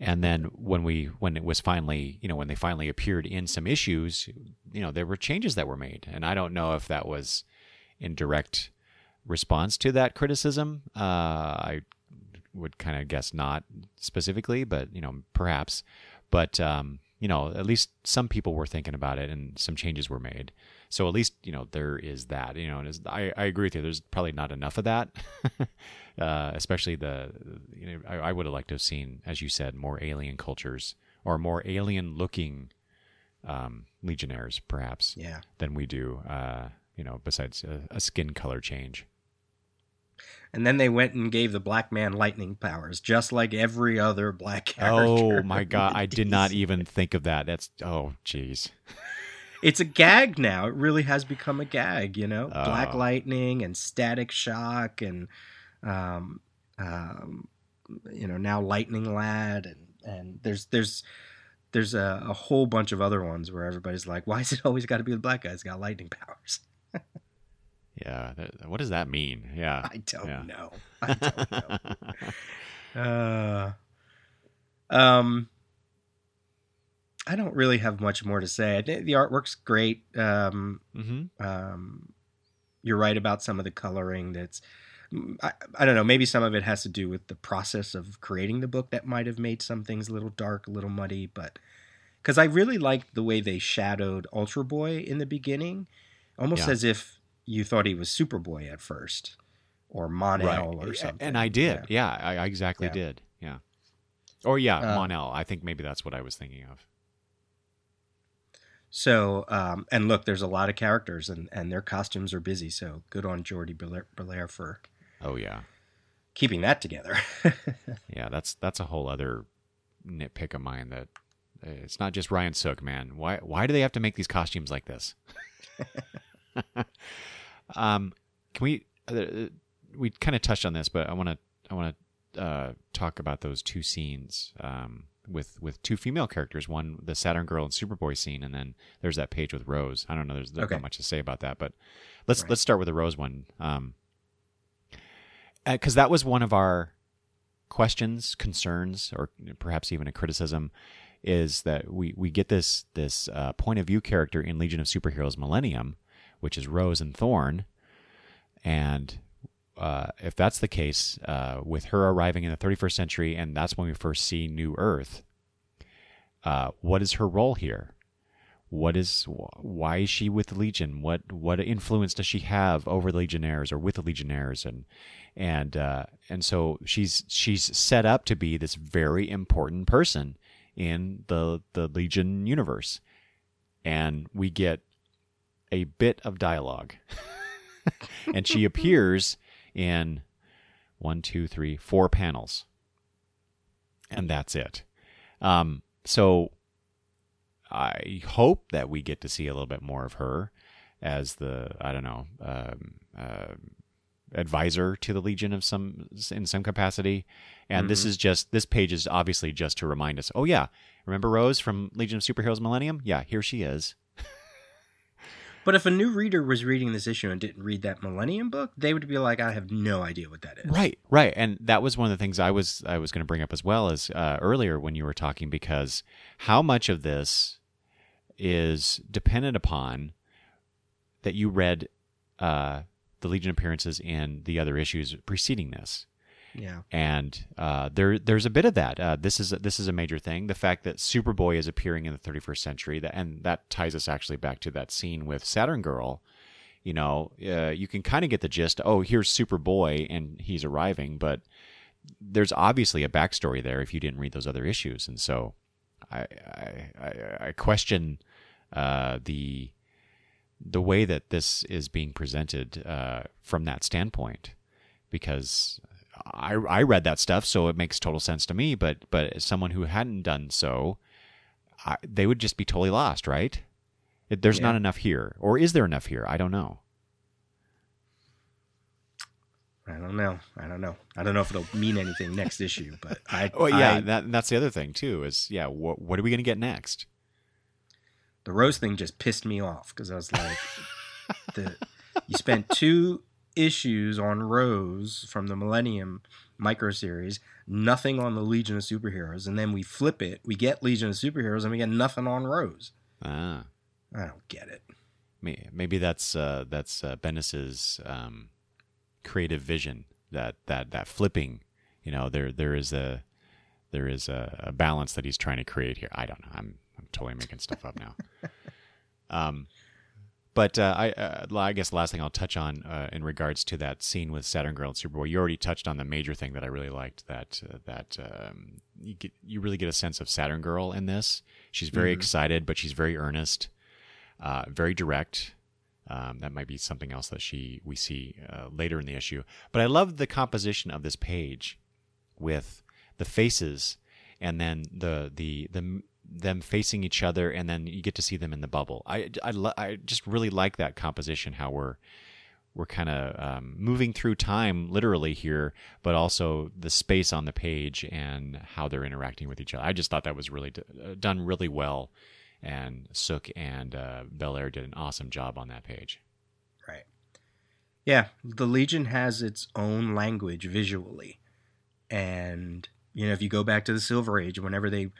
and then when we when it was finally you know when they finally appeared in some issues you know there were changes that were made and i don't know if that was in direct response to that criticism uh, i would kind of guess not specifically but you know perhaps but um, you know at least some people were thinking about it and some changes were made so at least you know there is that you know and I, I agree with you there's probably not enough of that uh, especially the you know I, I, would have liked to have seen, as you said, more alien cultures or more alien looking um, legionnaires, perhaps, yeah. than we do. Uh, you know, besides a, a, skin color change. And then they went and gave the black man lightning powers, just like every other black character. Oh my god, I did not even think of that. That's oh jeez. it's a gag now. It really has become a gag, you know. Uh, black lightning and static shock and um, um, you know now Lightning Lad, and and there's there's there's a, a, whole bunch of other ones where everybody's like, why is it always got to be the black guy? He's got lightning powers. Yeah, that, what does that mean? Yeah, I don't yeah. know. I don't know. uh, um, I don't really have much more to say. I think the artwork's great. Um, mm-hmm. um, you're right about some of the coloring. That's I, I, don't know. Maybe some of it has to do with the process of creating the book that might have made some things a little dark, a little muddy. But because I really liked the way they shadowed Ultra Boy in the beginning, almost yeah. as if you thought he was Superboy at first, or Mon-El right. or something. And I did. Yeah, yeah I, I, exactly yeah. did. Yeah. Or yeah, uh, Mon-El. I think maybe that's what I was thinking of. So, um, and look, there's a lot of characters, and and their costumes are busy. So, good on Jordie Bellaire for Oh yeah, keeping that together. yeah. That's that's a whole other nitpick of mine. That uh, it's not just Ryan Sook, man. Why why do they have to make these costumes like this? um, can we? Uh, we kind of touched on this, but I want to I want to uh, talk about those two scenes um, with with two female characters. One, the Saturn Girl and Superboy scene, and then there's that page with Rose. I don't know. There's, there's Okay. not much to say about that, but let's Right. let's start with the Rose one. Um, because that was one of our questions, concerns, or perhaps even a criticism, is that we we get this this uh, point of view character in Legion of Superheroes Millennium, which is Rose and Thorn, and uh, if that's the case, uh, with her arriving in the 31st century, and that's when we first see New Earth, uh, what is her role here? What is why is she with the Legion? What what influence does she have over the Legionnaires or with the Legionnaires? And and uh, and so she's she's set up to be this very important person in the the Legion universe, and we get a bit of dialogue, and she appears in one, two, three, four panels, and that's it. Um, so I hope that we get to see a little bit more of her as the I don't know um, uh, advisor to the Legion of some in some capacity. And this Mhm. is just this page is obviously just to remind us. Oh yeah, remember Rose from Legion of Superheroes Millennium? Yeah, here she is. But if a new reader was reading this issue and didn't read that Millennium book, they would be like, "I have no idea what that is." Right, right, and that was one of the things I was I was going to bring up as well as uh, earlier when you were talking because how much of this is dependent upon that you read uh, the Legion appearances in the other issues preceding this, Yeah. and uh, there there's a bit of that. Uh, this is this is a major thing. The fact that Superboy is appearing in the 31st century, that and that ties us actually back to that scene with Saturn Girl. You know, uh, you can kind of get the gist. Oh, here's Superboy, and he's arriving, but there's obviously a backstory there if you didn't read those other issues, and so I I, I, I question uh, the the way that this is being presented uh, from that standpoint because I, I read that stuff so it makes total sense to me but but as someone who hadn't done so I, they would just be totally lost right It- there's Yeah. not enough here or is there enough here i don't know I don't know. I don't know. I don't know if it'll mean anything next issue, but I. oh yeah I- that, that's the other thing too is yeah what, what are we going to get next the Rose thing just pissed me off because I was like, the you spent two issues on Rose from the Millennium micro series, nothing on the Legion of Superheroes, and then we flip it, we get Legion of Superheroes, and we get nothing on Rose. ah I don't get it. Maybe that's uh, that's uh, um, creative vision that that that flipping. You know, there there is a there is a, a balance that he's trying to create here. I don't know. I'm I'm totally making stuff up now. Um, but uh, I uh, I guess the last thing I'll touch on uh, in regards to that scene with Saturn Girl and Superboy. You already touched on the major thing that I really liked. That uh, that um, you get you really get a sense of Saturn Girl in this. She's very Mhm. excited, but she's very earnest, uh, very direct. Um, that might be something else that she we see uh, later in the issue. But I love the composition of this page with the faces and then the the the them facing each other and then you get to see them in the bubble. I I, lo- I just really like that composition how we're we're kind of um, moving through time literally here, but also the space on the page and how they're interacting with each other. I just thought that was really d- uh, done really well, and Sook and uh, Bellaire did an awesome job on that page. Right. Yeah, the Legion has its own language visually. And, you know, if you go back to the Silver Age, whenever they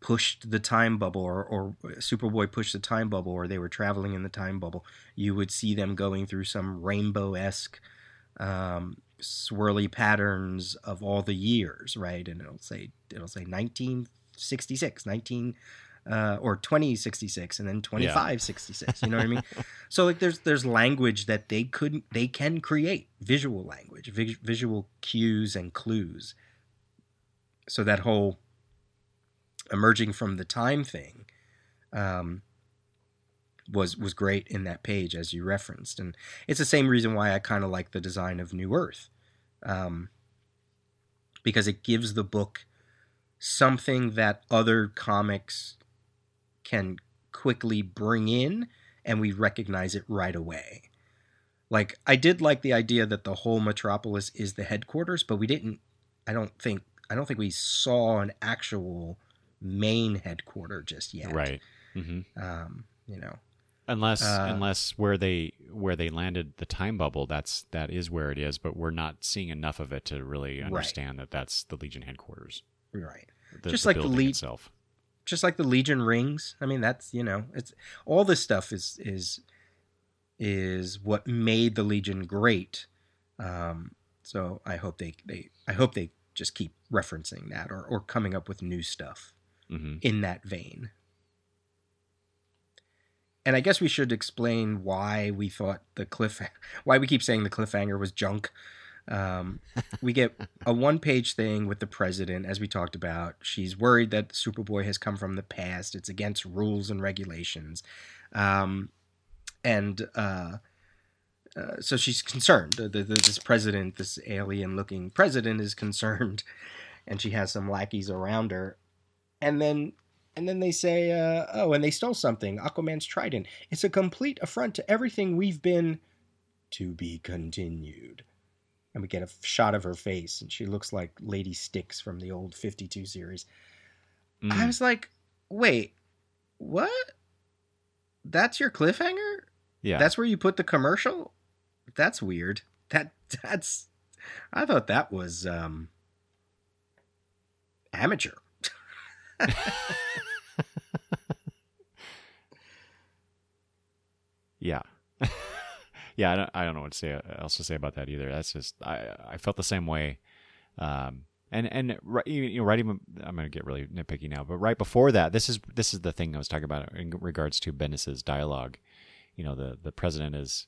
pushed the time bubble or, or Superboy pushed the time bubble or they were traveling in the time bubble, you would see them going through some rainbow esque um, swirly patterns of all the years, right? And it'll say it'll say 1966, 19 uh, or 2066 and then 2566 you know what i mean? So like there's there's language that they couldn't they can create visual language vis- visual cues and clues. So that whole emerging from the time thing um was was great in that page as you referenced, and it's the same reason why I kind of like the design of New Earth, um, because it gives the book something that other comics can quickly bring in, and we recognize it right away. Like I did like the idea that the whole metropolis is the headquarters, but we didn't. I don't think I don't think we saw an actual main headquarter just yet. Right. hmm Um, you know. Unless Uh, unless where they where they landed the time bubble, that's that is where it is. But we're not seeing enough of it to really understand that that's the Legion headquarters. Right. The, Just the like the lead- itself. Just like the Legion rings. I mean, that's you know, it's all this stuff is is is what made the Legion great. Um, so I hope they they I hope they just keep referencing that or or coming up with new stuff hmm in that vein. And I guess we should explain why we thought the cliff, why we keep saying the cliffhanger was junk. Um, we get a one-page thing with the president, as we talked about. She's worried that Superboy has come from the past. It's against rules and regulations, um, and uh, uh, so she's concerned. The, the, this president, this alien-looking president, is concerned, and she has some lackeys around her and then and then they say uh, oh and they stole something aquaman's trident. It's a complete affront to everything we've been to be continued. And we get a shot of her face and she looks like lady Styx from the old 52 series. Mm. i was like wait what? That's your cliffhanger? Yeah. that's where you put the commercial? That's weird. That that's i thought that was um amateur Yeah. yeah, I don't, I don't know what to say else to say about that either. That's just I I felt the same way. Um and and right, you know right even I'm going to get really nitpicky now, but right before that, this is this is the thing I was talking about in regards to Bendis's dialogue. You know, the the president is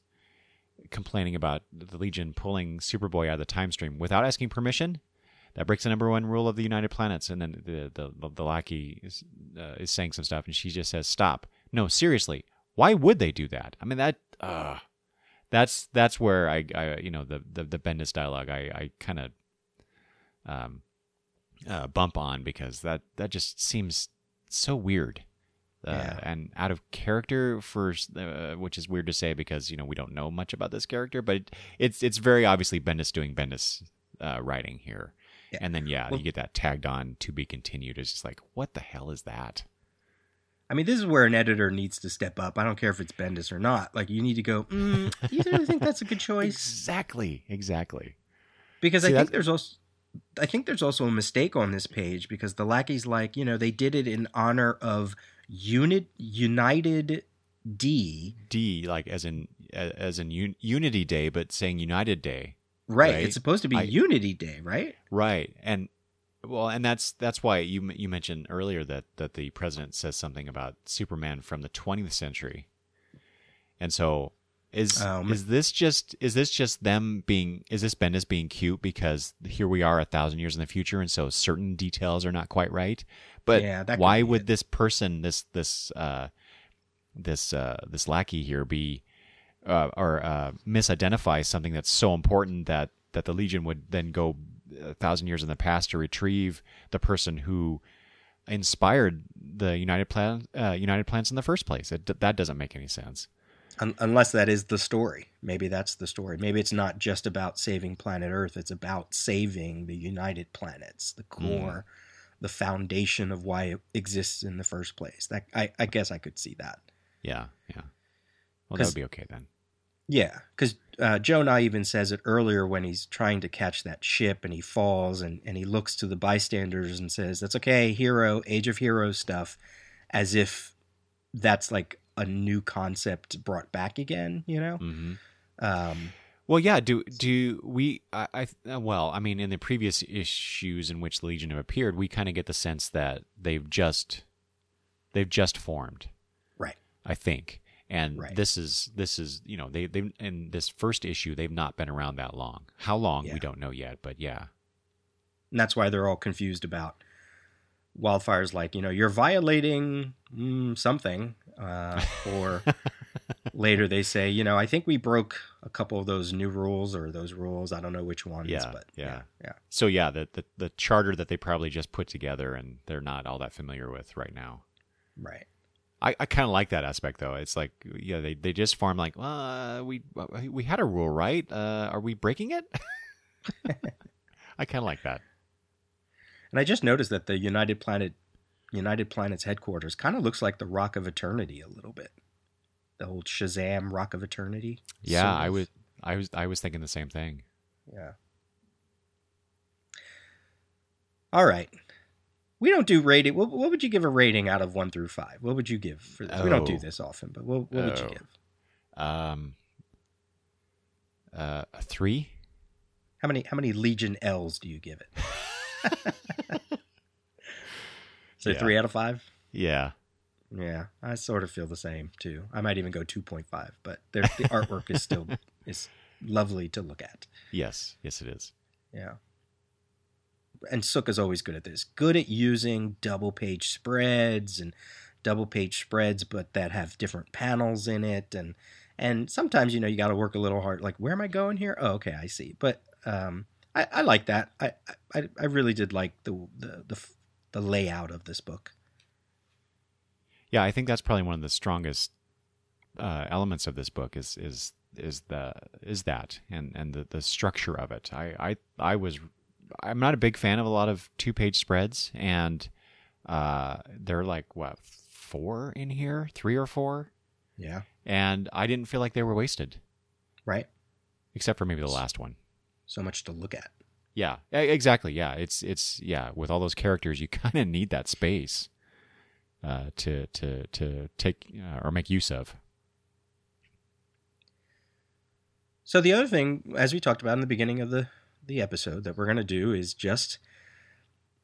complaining about the Legion pulling Superboy out of the time stream without asking permission. That breaks the number one rule of the United Planets. And then the the the lackey is, uh, is saying some stuff, and she just says, "Stop! No, seriously, why would they do that? I mean that uh that's that's where I, I you know the the, the Bendis dialogue I I kind of um uh, bump on because that that just seems so weird. Uh, Yeah. and out of character for uh, which is weird to say because you know we don't know much about this character but it, it's it's very obviously Bendis doing Bendis uh, writing here Yeah. and then yeah Well- you get that tagged on to be continued it's just like what the hell is that I mean, this is where an editor needs to step up. I don't care if it's Bendis or not. Like, you need to go. Mm, you really think that's a good choice? exactly exactly Because See, I think that- there's also, I think there's also a mistake on this page because the lackey's like, you know, they did it in honor of Unit United D. D like as in as in un- Unity Day, but saying United Day, Right. Right. It's supposed to be I- Unity Day, right? right? And well, and that's that's why you you mentioned earlier that that the president says something about Superman from the 20th century, and so is Um, is this just is this just them being is this Bendis being cute because here we are a thousand years in the future, and so certain details are not quite right, but Yeah, why would it. this person this this uh this uh this lackey here be uh, or uh, misidentify something that's so important that that the Legion would then go a thousand years in the past to retrieve the person who inspired the United Plan uh, United Plans in the first place. It, that doesn't make any sense. Un- unless that is the story. Maybe that's the story. Maybe it's not just about saving planet Earth. It's about saving the United Planets, the core, the foundation of why it exists in the first place. That I, I guess I could see that. Yeah, yeah. Well, that would be okay then. Yeah, because uh, Jo Nah even says it earlier when he's trying to catch that ship and he falls and, and he looks to the bystanders and says, That's okay, hero, Age of Heroes stuff, as if that's like a new concept brought back again, you know? hmm Um, Well, yeah. Do do we? I, I well, I mean, in the previous issues in which the Legion have appeared, we kind of get the sense that they've just they've just formed. Right. I think, and Right. this is this is you know they they in this first issue they've not been around that long. How long Yeah. we don't know yet, but yeah. And that's why they're all confused about wildfires like, you know, you're violating mm, something. Uh, or later they say, you know, I think we broke a couple of those new rules or those rules. I don't know which ones, Yeah, but yeah. yeah, yeah. So yeah, the, the the charter that they probably just put together and they're not all that familiar with right now. right. I, I kind of like that aspect though. It's like yeah, they they just form like uh, we we had a rule right. Uh, are we breaking it? I kind of like that. And I just noticed that the United Planet United Planets headquarters kind of looks like the Rock of Eternity a little bit. The old Shazam Rock of Eternity. Yeah, sort I was I was I was thinking the same thing. Yeah. All right. We don't do rating. What, what would you give a rating out of one through five? What would you give for this? We don't do Oh. this often, but what, what would you Oh. give? Um, uh, a three. How many how many Legion L's do you give it? so Yeah. three out of five. Yeah, Yeah, I sort of feel the same too. I might even go two point five, but the artwork is still is lovely to look at. yes, yes, it is. Yeah. And Sook is always good at this. Good at using double page spreads and double page spreads, but that have different panels in it. And and sometimes you know you got to work a little hard. Like where am I going here? Oh, okay, I see. But um, I, I like that. I, I I really did like the the the, the layout of this book. Yeah, I think that's probably one of the strongest uh, elements of this book is is is the is that and and the, the structure of it. I, I I was I'm not a big fan of a lot of two page spreads, and uh, they're like what four in here, three or four, Yeah. and I didn't feel like they were wasted, Right. except for maybe the last one. So much to look at. Yeah, exactly. Yeah, it's it's yeah. With all those characters, you kind of need that space uh, to to to take uh, or make use of. So the other thing, as we talked about in the beginning of the the episode, that we're going to do is just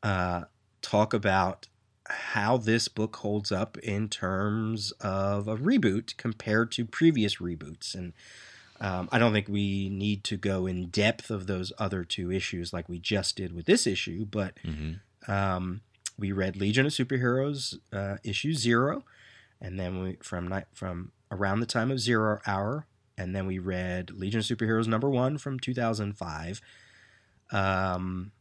uh, talk about how this book holds up in terms of a reboot compared to previous reboots, and um, I don't think we need to go in depth of those other two issues like we just did with this issue, but Mm-hmm. um, we read Legion of Superheroes uh, issue zero, and then we from night from around the time of Zero Hour, and then we read Legion of Superheroes number one from two thousand five. Um,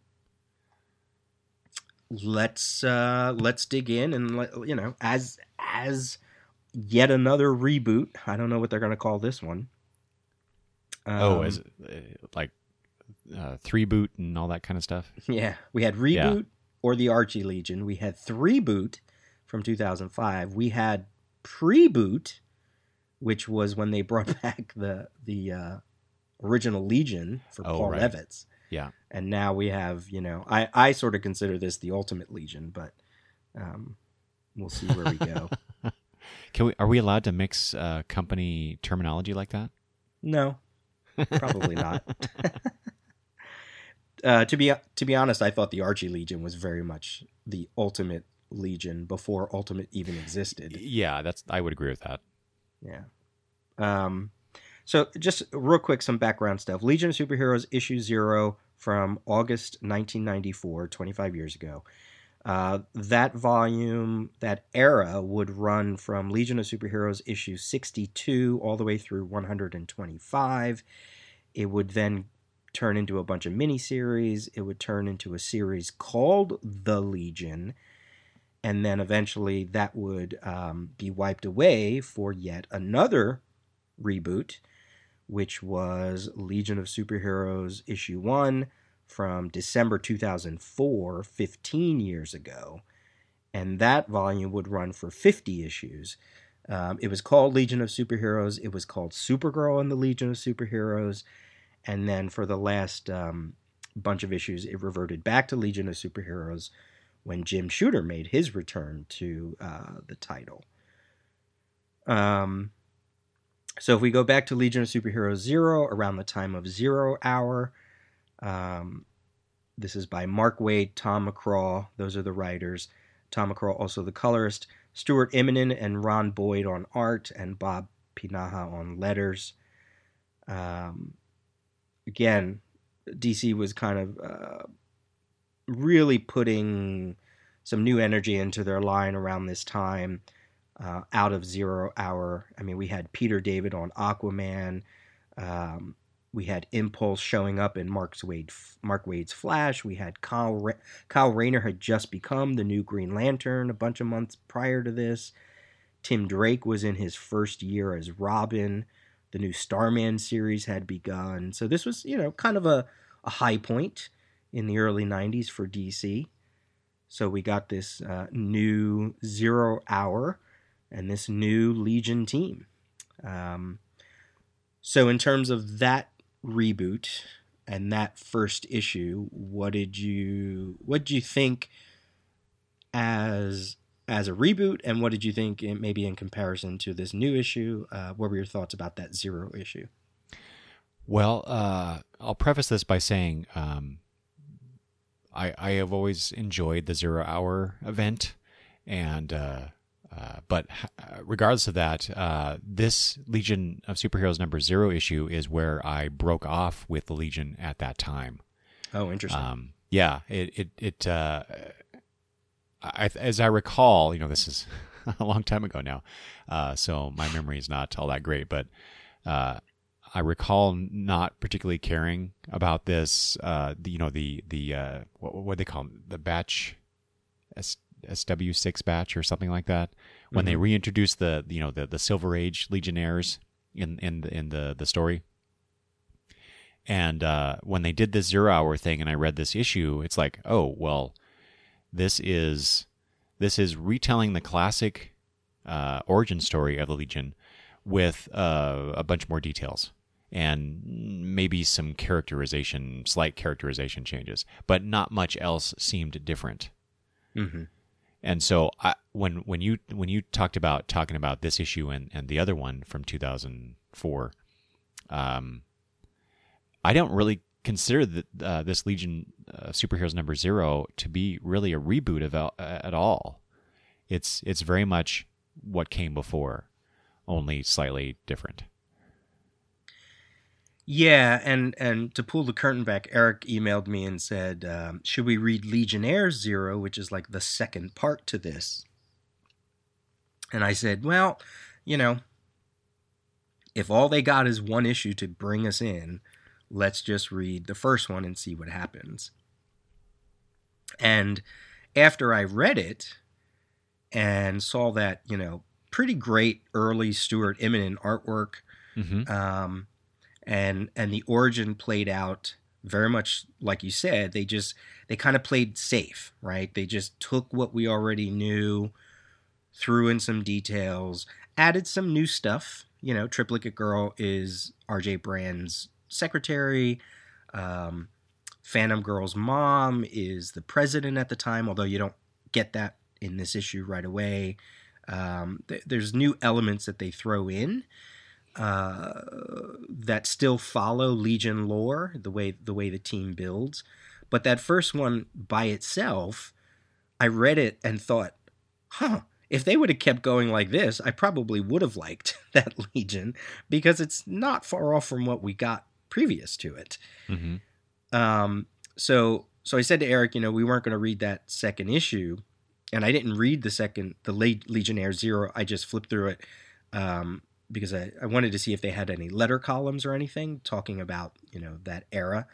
let's uh, let's dig in and let, you know as as yet another reboot. I don't know what they're going to call this one. oh, Um, as uh, like uh, Threeboot and all that kind of stuff. Yeah, we had reboot or the Archie Legion. We had Threeboot from 2005. We had pre-boot, which was when they brought back the the uh, original Legion for Oh, Paul right. Levitz. Yeah. and now we have you know I I sort of consider this the Ultimate Legion, but um, we'll see where we go. Can we? Are we allowed to mix uh, company terminology like that? no, probably not. uh, to be to be honest, I thought the Archie Legion was very much the Ultimate Legion before Ultimate even existed. Yeah, that's. I would agree with that. Yeah. Um, so just real quick, some background stuff. Legion of Superheroes issue zero from August 1994, 25 years ago. Uh, that volume, that era would run from Legion of Superheroes issue 62 all the way through 125. It would then turn into a bunch of miniseries. It would turn into a series called The Legion. And then eventually that would um, be wiped away for yet another reboot, which was Legion of Superheroes issue 1 from December 2004, 15 years ago. And that volume would run for 50 issues. Um, it was called Legion of Superheroes. It was called Supergirl and the Legion of Superheroes. And then for the last um, bunch of issues, it reverted back to Legion of Superheroes when Jim Shooter made his return to uh, the title. Um, so if we go back to Legion of Superheroes Zero, around the time of Zero Hour, um, this is by Mark Waid, Tom McCraw. Those are the writers. Tom McCraw, also the colorist. Stuart Immonen and Ron Boyd on art, and Bob Pinaha on letters. Um, again, DC was kind of uh, really putting some new energy into their line around this time. Uh, out of Zero Hour. I mean, we had Peter David on Aquaman. Um, we had Impulse showing up in Mark, Waid, Mark Waid's Flash. We had Kyle, Kyle Rayner had just become the new Green Lantern a bunch of months prior to this. Tim Drake was in his first year as Robin. The new Starman series had begun. So this was, you know, kind of a, a high point in the early 90s for DC. So we got this uh, new Zero Hour and this new Legion team. Um, so, in terms of that reboot and that first issue, what did you what did you think as as a reboot, and what did you think in, maybe in comparison to this new issue? Uh, what were your thoughts about that zero issue? Well, uh, I'll preface this by saying um, I, I have always enjoyed the zero hour event, and uh, uh, but uh, regardless of that, uh, this Legion of Superheroes number zero issue is where I broke off with the Legion at that time. Oh, interesting. Um, yeah, it it, it uh, I, as I recall, you know, this is a long time ago now, uh, so my memory is not all that great, but I recall not particularly caring about this. The, you know, the the what what they call them? the batch. SW6 batch or something like that. When mm-hmm. they reintroduced the you know the the Silver Age Legionnaires in in the, in the the story. And uh, when they did this zero hour thing, and I read this issue, it's like, oh well, this is this is retelling the classic uh, origin story of the Legion with uh, a bunch more details and maybe some characterization, slight characterization changes, but not much else seemed different. Mm-hmm. And so I, when when you when you talked about talking about this issue and, and the other one from 2004, um, I don't really consider that uh, this Legion uh, Superheroes number zero to be really a reboot of uh, at all. It's it's very much what came before, only slightly different. Yeah, and and to pull the curtain back, Eric emailed me and said, um, "Should we read Legionnaire Zero, which is like the second part to this?" And I said, "Well, you know, if all they got is one issue to bring us in, let's just read the first one and see what happens." And after I read it and saw that, you know, pretty great early Stuart Immonen artwork. Mm-hmm. Um, and and the origin played out very much like you said they just they kind of played safe right? They just took what we already knew threw in some details added some new stuff. You know triplicate girl is RJ Brande's secretary. Um, phantom girl's mom is the president at the time although you don't get that in this issue right away. Um, th- there's new elements that they throw in uh, that still follow Legion lore, the way the way the team builds. But that first one by itself, I read it and thought, huh, if they would have kept going like this, I probably would have liked that Legion because it's not far off from what we got previous to it. Mm-hmm. Um, so so I said to Eric, you know, we weren't going to read that second issue, and I didn't read the second the Legionnaire Zero. I just flipped through it um, because I, I wanted to see if they had any letter columns or anything talking about you know that era.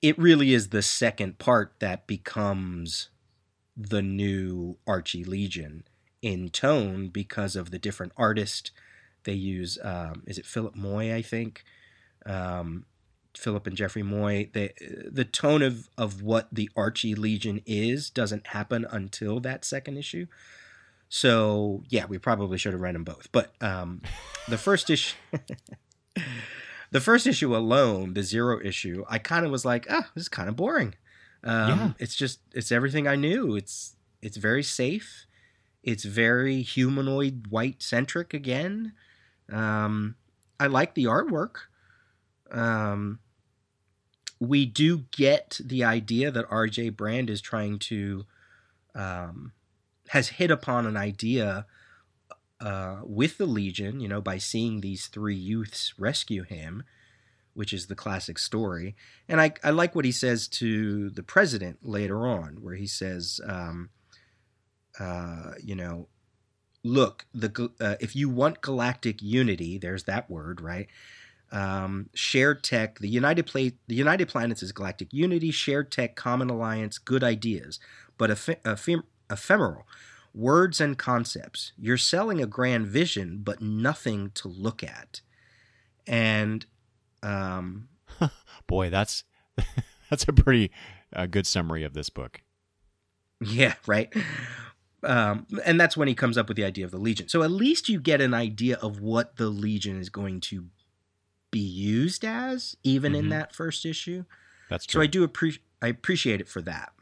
It really is the second part that becomes the new archie legion in tone because of the different artists they use. Um, is it philip moy i think? Um, philip and jeffrey moy. They, the tone of, of what the archie legion is doesn't happen until that second issue so yeah, we probably should have read them both. But um, the first issue, the first issue alone, the zero issue, I kind of was like, ah, this is kind of boring. Um, yeah. It's just it's everything I knew. It's it's very safe. It's very humanoid white centric again. Um, I like the artwork. Um, we do get the idea that RJ Brande is trying to um, has hit upon an idea uh, with the Legion, you know, by seeing these three youths rescue him, which is the classic story. And I, I like what he says to the president later on, where he says, um, uh, you know, look, the uh, if you want galactic unity, there's that word, right? Um, shared tech, the United Pla- the United Planets is galactic unity, shared tech, common alliance, good ideas, but eph- ephem- ephemeral words and concepts. You're selling a grand vision, but nothing to look at. And um, boy, that's that's a pretty uh, good summary of this book. Yeah, right. Um, and that's when he comes up with the idea of the Legion. So at least you get an idea of what the Legion is going to be used as, even mm-hmm. in that first issue. That's true. So I do appreciate I appreciate it for that.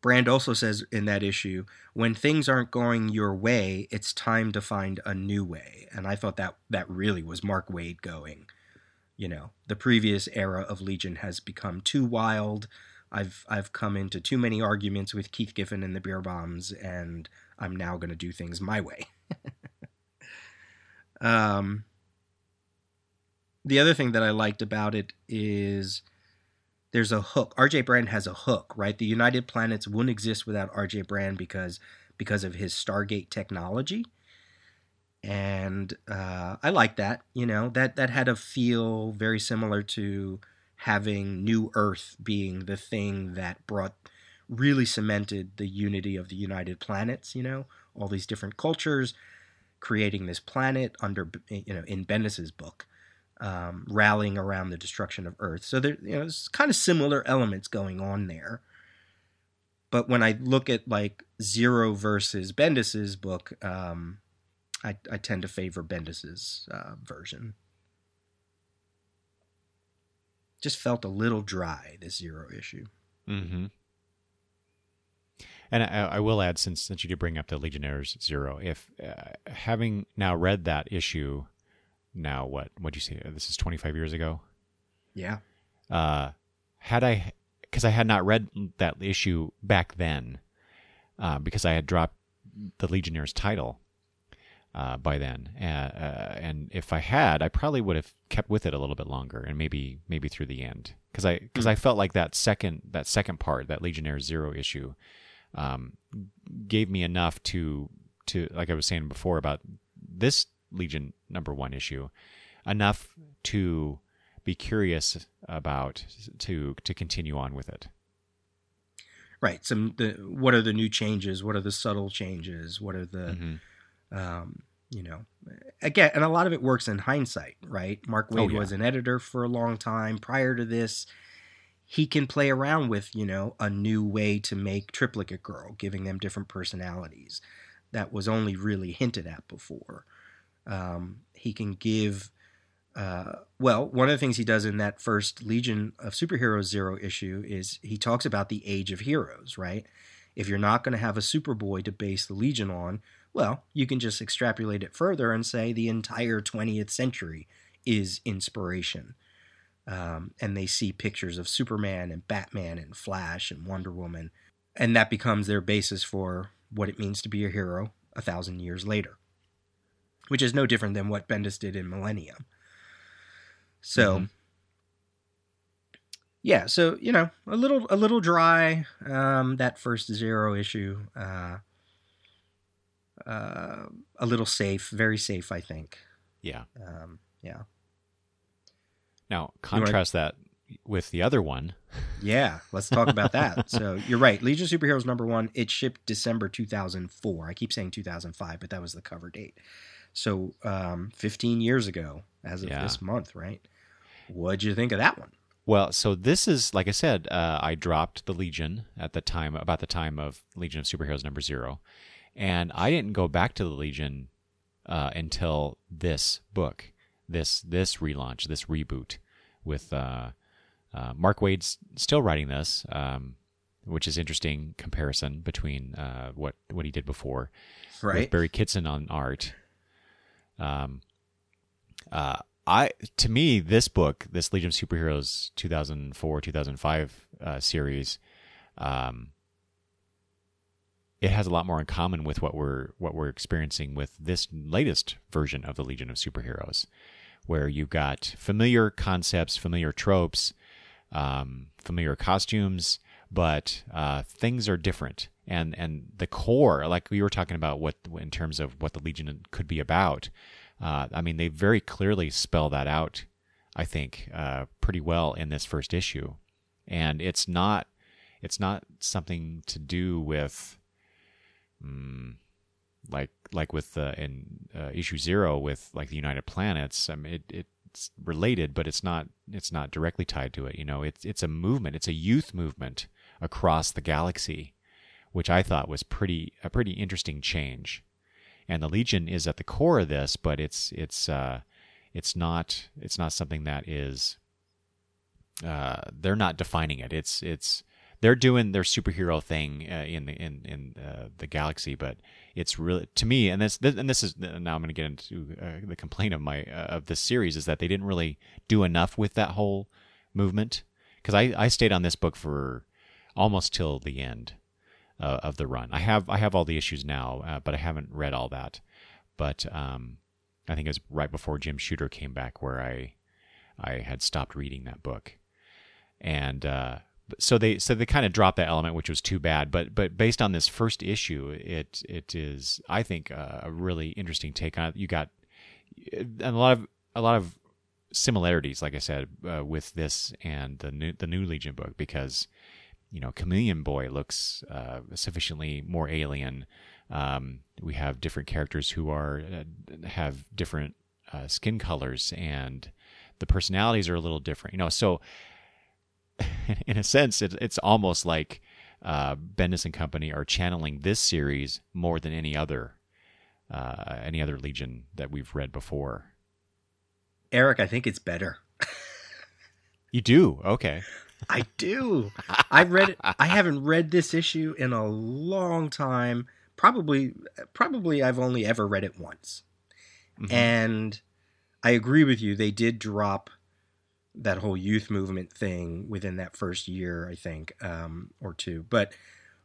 Brande also says in that issue, when things aren't going your way, it's time to find a new way. And I thought that that really was Mark Waid going. You know, the previous era of Legion has become too wild. I've I've come into too many arguments with Keith Giffen and the Bierbaums, and I'm now going to do things my way. um, the other thing that I liked about it is there's a hook. RJ Brande has a hook, right? The United Planets wouldn't exist without RJ Brande because because of his Stargate technology. And uh, I like that. You know that that had a feel very similar to having New Earth being the thing that brought really cemented the unity of the United Planets. You know all these different cultures creating this planet under you know in Bendis's book um, rallying around the destruction of Earth. So there, you know, there's kind of similar elements going on there. But when I look at like Zero versus Bendis's book, um, I, I tend to favor Bendis's uh, version. Just felt a little dry this Zero issue. Mm-hmm. And I, I, will add, since since you did bring up the Legionnaires Zero, if uh, having now read that issue now what what'd you say? This is 25 years ago? Yeah. Uh had i because i had not read that issue back then uh, because i had dropped the legionnaires title uh, by then. Uh, uh and if i had i probably would have kept with it a little bit longer and maybe maybe through the end. Because i because mm-hmm. i felt like that second that second part that legionnaires zero issue um, gave me enough to to like i was saying before about this Legion number one issue enough to be curious about to to continue on with it. Right. Some the what are the new changes? What are the subtle changes? What are the mm-hmm. um, you know again and a lot of it works in hindsight right mark Waid oh, yeah. was an editor for a long time prior to this he can play around with you know a new way to make triplicate girl giving them different personalities that was only really hinted at before um, he can give. Uh, well, one of the things he does in that first Legion of Superheroes Zero issue is he talks about the age of heroes, right? If you're not going to have a Superboy to base the Legion on, well, you can just extrapolate it further and say the entire 20th century is inspiration. Um, and they see pictures of Superman and Batman and Flash and Wonder Woman, and that becomes their basis for what it means to be a hero a thousand years later which is no different than what Bendis did in Millennium. So, mm-hmm. yeah, so you know, a little a little dry um, that first zero issue. Uh, uh, a little safe, very safe, I think. Yeah. Um, yeah. Now contrast wanna... that with the other one. Yeah, let's talk about that. so you're right. Legion of Superheroes number one. It shipped December 2004. I keep saying 2005, but that was the cover date. So, um, 15 years ago, as of yeah. this month, right? What'd you think of that one? Well, so this is like I said, uh, I dropped the Legion at the time, about the time of Legion of Superheroes number zero, and I didn't go back to the Legion uh, until this book, this this relaunch, this reboot with uh, uh Mark Waid's still writing this, um, which is interesting comparison between uh, what what he did before, right? With Barry Kitson on art um, uh, I to me this book, this Legion of Superheroes 2004 2005 uh, series, um, it has a lot more in common with what we're what we're experiencing with this latest version of the Legion of Superheroes, where you've got familiar concepts, familiar tropes, um, familiar costumes, but uh, things are different, and and the core, like we were talking about, what in terms of what the Legion could be about. Uh, I mean, they very clearly spell that out. I think uh, pretty well in this first issue, and it's not it's not something to do with. Um, like like with in uh, issue zero with like the United Planets. I mean, it, it's related, but it's not it's not directly tied to it. You know, it's it's a movement. It's a youth movement across the galaxy, which I thought was pretty a pretty interesting change. And the Legion is at the core of this, but it's it's uh, it's not it's not something that is uh, they're not defining it. It's it's they're doing their superhero thing uh, in the in in uh, the galaxy, but it's really to me, and this, this and this is now I'm going to get into uh, the complaint of my uh, of this series is that they didn't really do enough with that whole movement because I I stayed on this book for almost till the end uh, of the run. I have I have all the issues now, uh, but I haven't read all that. But um, I think it was right before Jim Shooter came back where I I had stopped reading that book, and uh, so they so they kind of dropped that element, which was too bad. But but based on this first issue, it it is I think a, a really interesting take on it. You got a lot of a lot of similarities, like I said, uh, with this and the new the new Legion book because you know Chameleon Boy looks uh, sufficiently more alien. Um, we have different characters who are uh, have different uh, skin colors and the personalities are a little different. You know, so in a sense, it, it's almost like uh, Bendis and Company are channeling this series more than any other uh, any other Legion that we've read before. Eric, I think it's better. you do okay. I do. I read it. I haven't read this issue in a long time. Probably, probably I've only ever read it once. Mm-hmm. And I agree with you. They did drop that whole youth movement thing within that first year, I think, um, or two. But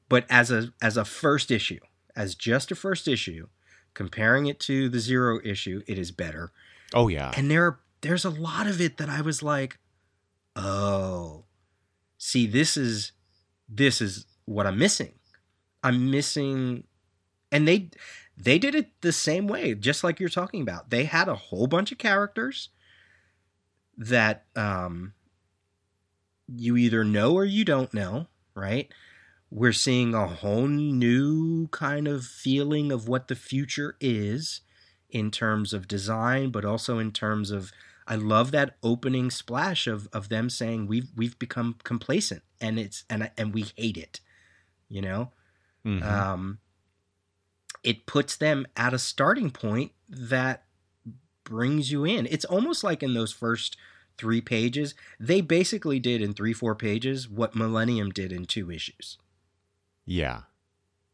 but as a as a first issue, as just a first issue, comparing it to the zero issue, it is better. Oh yeah. And there there's a lot of it that I was like, oh, see, this is this is what I'm missing. I'm missing, and they they did it the same way, just like you're talking about. They had a whole bunch of characters that um, you either know or you don't know, right? We're seeing a whole new kind of feeling of what the future is in terms of design, but also in terms of I love that opening splash of of them saying we've we've become complacent and it's and and we hate it, you know. Mm-hmm. Um, it puts them at a starting point that brings you in. It's almost like in those first three pages, they basically did in three, four pages what Millennium did in two issues. Yeah.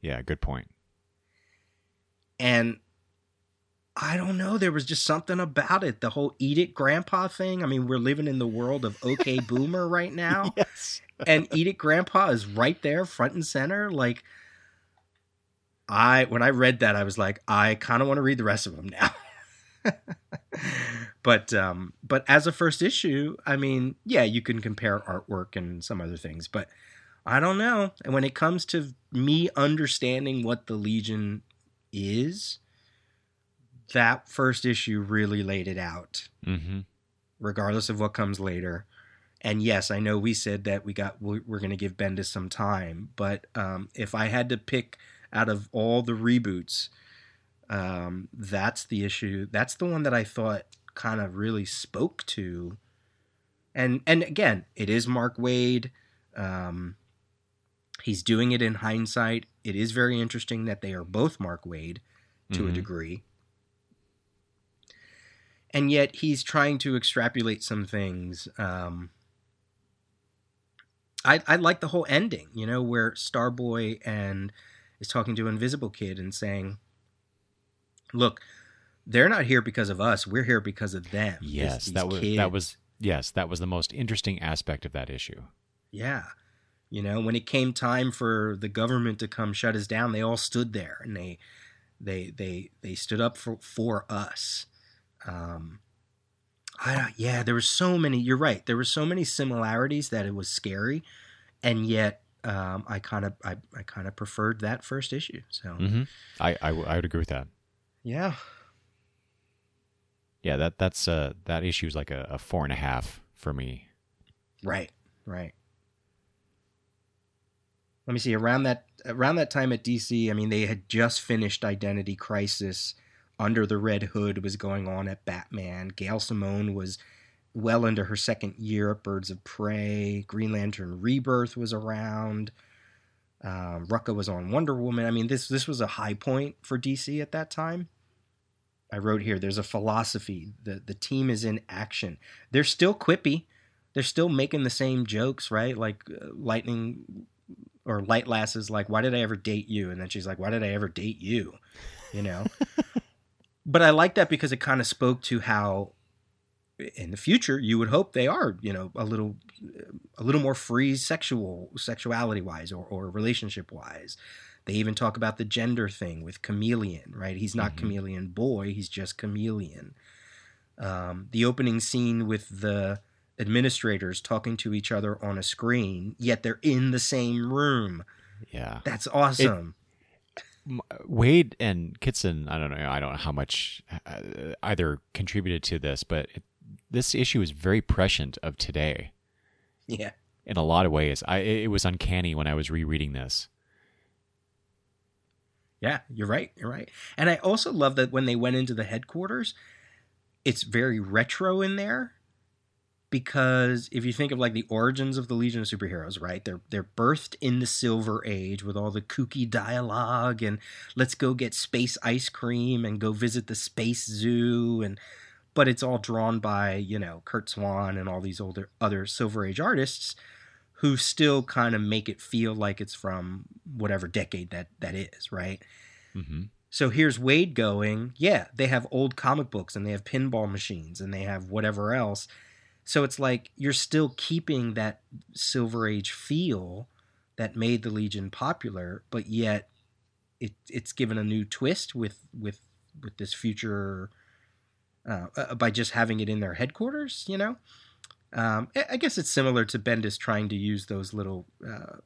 Yeah, good point. And I don't know, there was just something about it. The whole eat it grandpa thing. I mean, we're living in the world of OK Boomer right now. yes. and eat it grandpa is right there front and center like I when I read that I was like I kind of want to read the rest of them now. but um, but as a first issue, I mean, yeah, you can compare artwork and some other things, but I don't know. And when it comes to me understanding what the Legion is, that first issue really laid it out, mm-hmm. regardless of what comes later. And yes, I know we said that we got we're going to give Bendis some time, but um, if I had to pick out of all the reboots um, that's the issue. That's the one that I thought kind of really spoke to. And and again, it is Mark Waid. Um, he's doing it in hindsight. It is very interesting that they are both Mark Waid to mm-hmm. a degree. And yet he's trying to extrapolate some things. Um, I I like the whole ending, you know, where Starboy and is talking to Invisible Kid and saying, look, they're not here because of us. We're here because of them. Yes, that was kids. that was yes, that was the most interesting aspect of that issue. Yeah. You know, when it came time for the government to come shut us down, they all stood there and they they they they stood up for for us. Um I don't, yeah, there were so many, you're right. There were so many similarities that it was scary and yet um, I kind of I, I kind of preferred that first issue. So Mm-hmm. I, I I would agree with that. yeah, Yeah, that that's uh that issue is like a, a four and a half for me. right, right. Let me see. Around that around that time at DC, I mean, they had just finished Identity Crisis. Under the Red Hood was going on at Batman. Gail Simone was well into her second year at Birds of Prey. Green Lantern Rebirth was around. Um, Rucka was on Wonder Woman. I mean, this this was a high point for DC at that time. I wrote here. There's a philosophy. the The team is in action. They're still quippy. They're still making the same jokes, right? Like uh, Lightning or Light Lass is like, "Why did I ever date you?" And then she's like, "Why did I ever date you?" You know. but I like that because it kind of spoke to how in the future you would hope they are you know a little a little more free sexual sexuality wise or, or relationship wise they even talk about the gender thing with chameleon right? He's not Mhm. chameleon boy he's just chameleon. Um, the opening scene with the administrators talking to each other on a screen yet they're in the same room. Yeah. that's awesome Waid and Kitson, I don't know, I don't know how much uh, either contributed to this, but it, this issue is very prescient of today yeah in a lot of ways. I it was uncanny when I was rereading this. Yeah, you're right. You're right. And I also love that when they went into the headquarters, it's very retro in there because if you think of like the origins of the Legion of Superheroes, right? They're they're birthed in the Silver Age with all the kooky dialogue and let's go get space ice cream and go visit the space zoo and but it's all drawn by, you know, Curt Swan and all these older other Silver Age artists who still kind of make it feel like it's from whatever decade that that is, right? hmm So here's Waid going, yeah, they have old comic books and they have pinball machines and they have whatever else. So it's like you're still keeping that Silver Age feel that made the Legion popular, but yet it it's given a new twist with with with this future uh, uh, by just having it in their headquarters. You know, um, I guess it's similar to Bendis trying to use those little uh,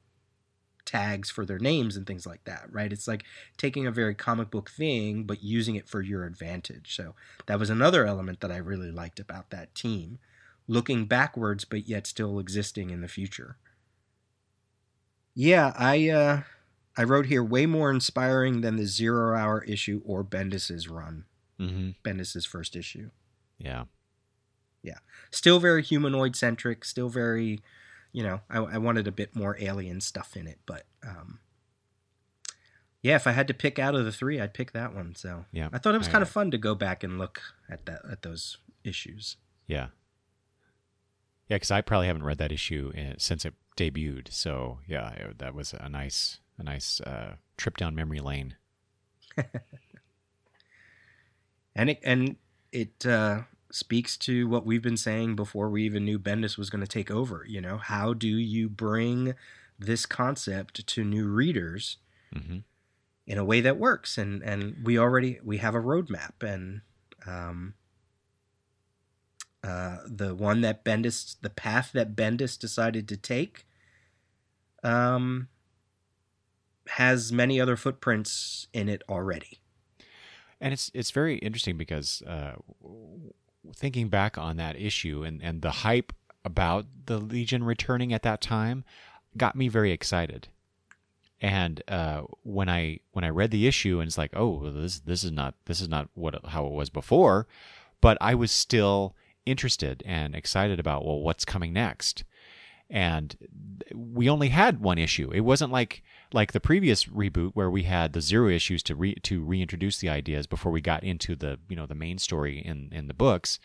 tags for their names and things like that, right? It's like taking a very comic book thing but using it for your advantage. So that was another element that I really liked about that team, looking backwards but yet still existing in the future. Yeah, I uh I wrote here way more inspiring than the zero hour issue or Bendis's run, hmm Bendis's first issue. Yeah. Yeah. Still very humanoid centric, still very, you know, I, I wanted a bit more alien stuff in it, but um, yeah, if I had to pick out of the three, I'd pick that one. So Yeah. I thought it was I- kind of fun to go back and look at that at those issues. Yeah. Yeah, because I probably haven't read that issue in, since it debuted. So yeah, it, that was a nice, a nice uh, trip down memory lane. and it and it uh, speaks to what we've been saying before we even knew Bendis was going to take over. You know, how do you bring this concept to new readers hmm in a way that works? And and we already we have a roadmap, and um, uh, the one that Bendis, the path that Bendis decided to take, um, has many other footprints in it already. And it's it's very interesting because uh, thinking back on that issue and, and the hype about the Legion returning at that time got me very excited. And uh, when I when I read the issue and it's like, oh, this this is not this is not what how it was before, but I was still interested and excited about well, what's coming next. And we only had one issue. It wasn't like like the previous reboot where we had the zero issues to re, to reintroduce the ideas before we got into the you know the main story in in the books,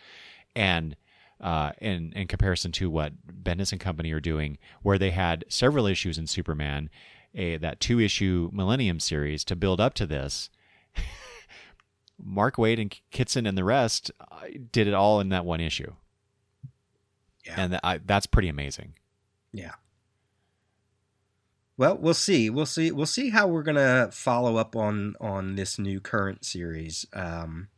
and uh, in in comparison to what Bendis and company are doing, where they had several issues in Superman, a that two issue Millennium series to build up to this. Mark Waid and Kitson and the rest uh, did it all in that one issue, Yeah. and that, I, that's pretty amazing. Yeah. Well, we'll see. We'll see. We'll see how we're gonna follow up on on this new current series. Um,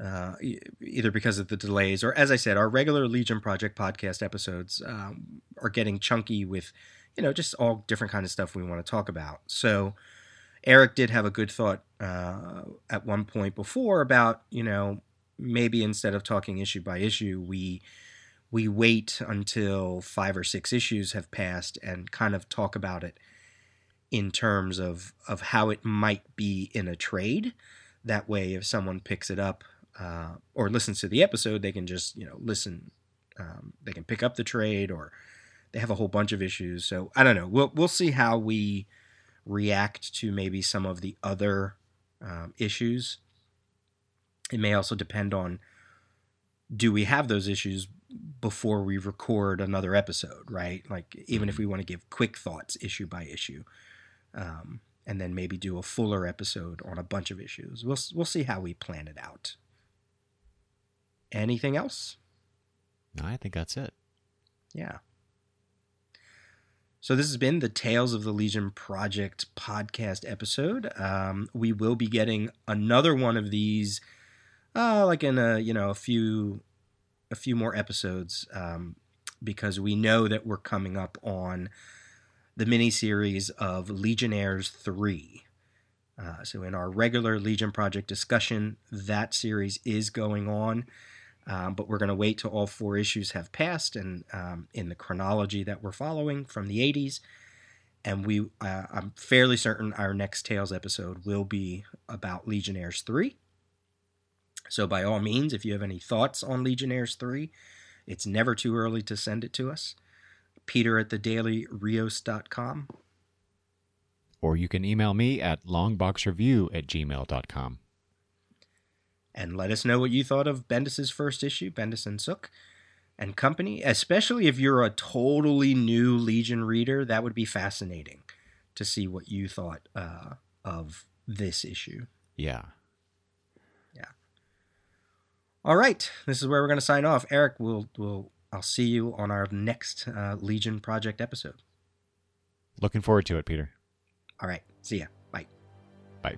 uh, either because of the delays or, as I said, our regular Legion Project podcast episodes um, are getting chunky with, you know, just all different kind of stuff we want to talk about. So Eric did have a good thought uh, at one point before about, you know, maybe instead of talking issue by issue, we we wait until five or six issues have passed and kind of talk about it in terms of of how it might be in a trade. That way, if someone picks it up uh, or listens to the episode, they can just you know listen. Um, they can pick up the trade, or they have a whole bunch of issues. So I don't know. We'll we'll see how we react to maybe some of the other um, issues. It may also depend on do we have those issues before we record another episode, right? Like even if we want to give quick thoughts issue by issue, um, and then maybe do a fuller episode on a bunch of issues. We'll we'll see how we plan it out. Anything else? No, I think that's it. Yeah. So this has been the Tales of the Legion Project podcast episode. Um, we will be getting another one of these, uh, like in a you know a few, a few more episodes, um, because we know that we're coming up on the mini series of Legionnaires three. Uh, so in our regular Legion Project discussion, that series is going on. Um, but we're going to wait till all four issues have passed and um, in the chronology that we're following from the 80s. And we, uh, I'm fairly certain our next Tales episode will be about Legionnaires 3. So, by all means, if you have any thoughts on Legionnaires 3, it's never too early to send it to us. Peter at thedailyrios.com. Or you can email me at longboxreview at gmail.com. and let us know what you thought of Bendis's first issue, Bendis and Sook and Company. Especially if you're a totally new Legion reader, that would be fascinating to see what you thought uh, of this issue. Yeah. Yeah. All right, this is where we're going to sign off. Eric, we'll, we'll I'll see you on our next uh, Legion Project episode. Looking forward to it, Peter. All right, see ya. Bye. Bye.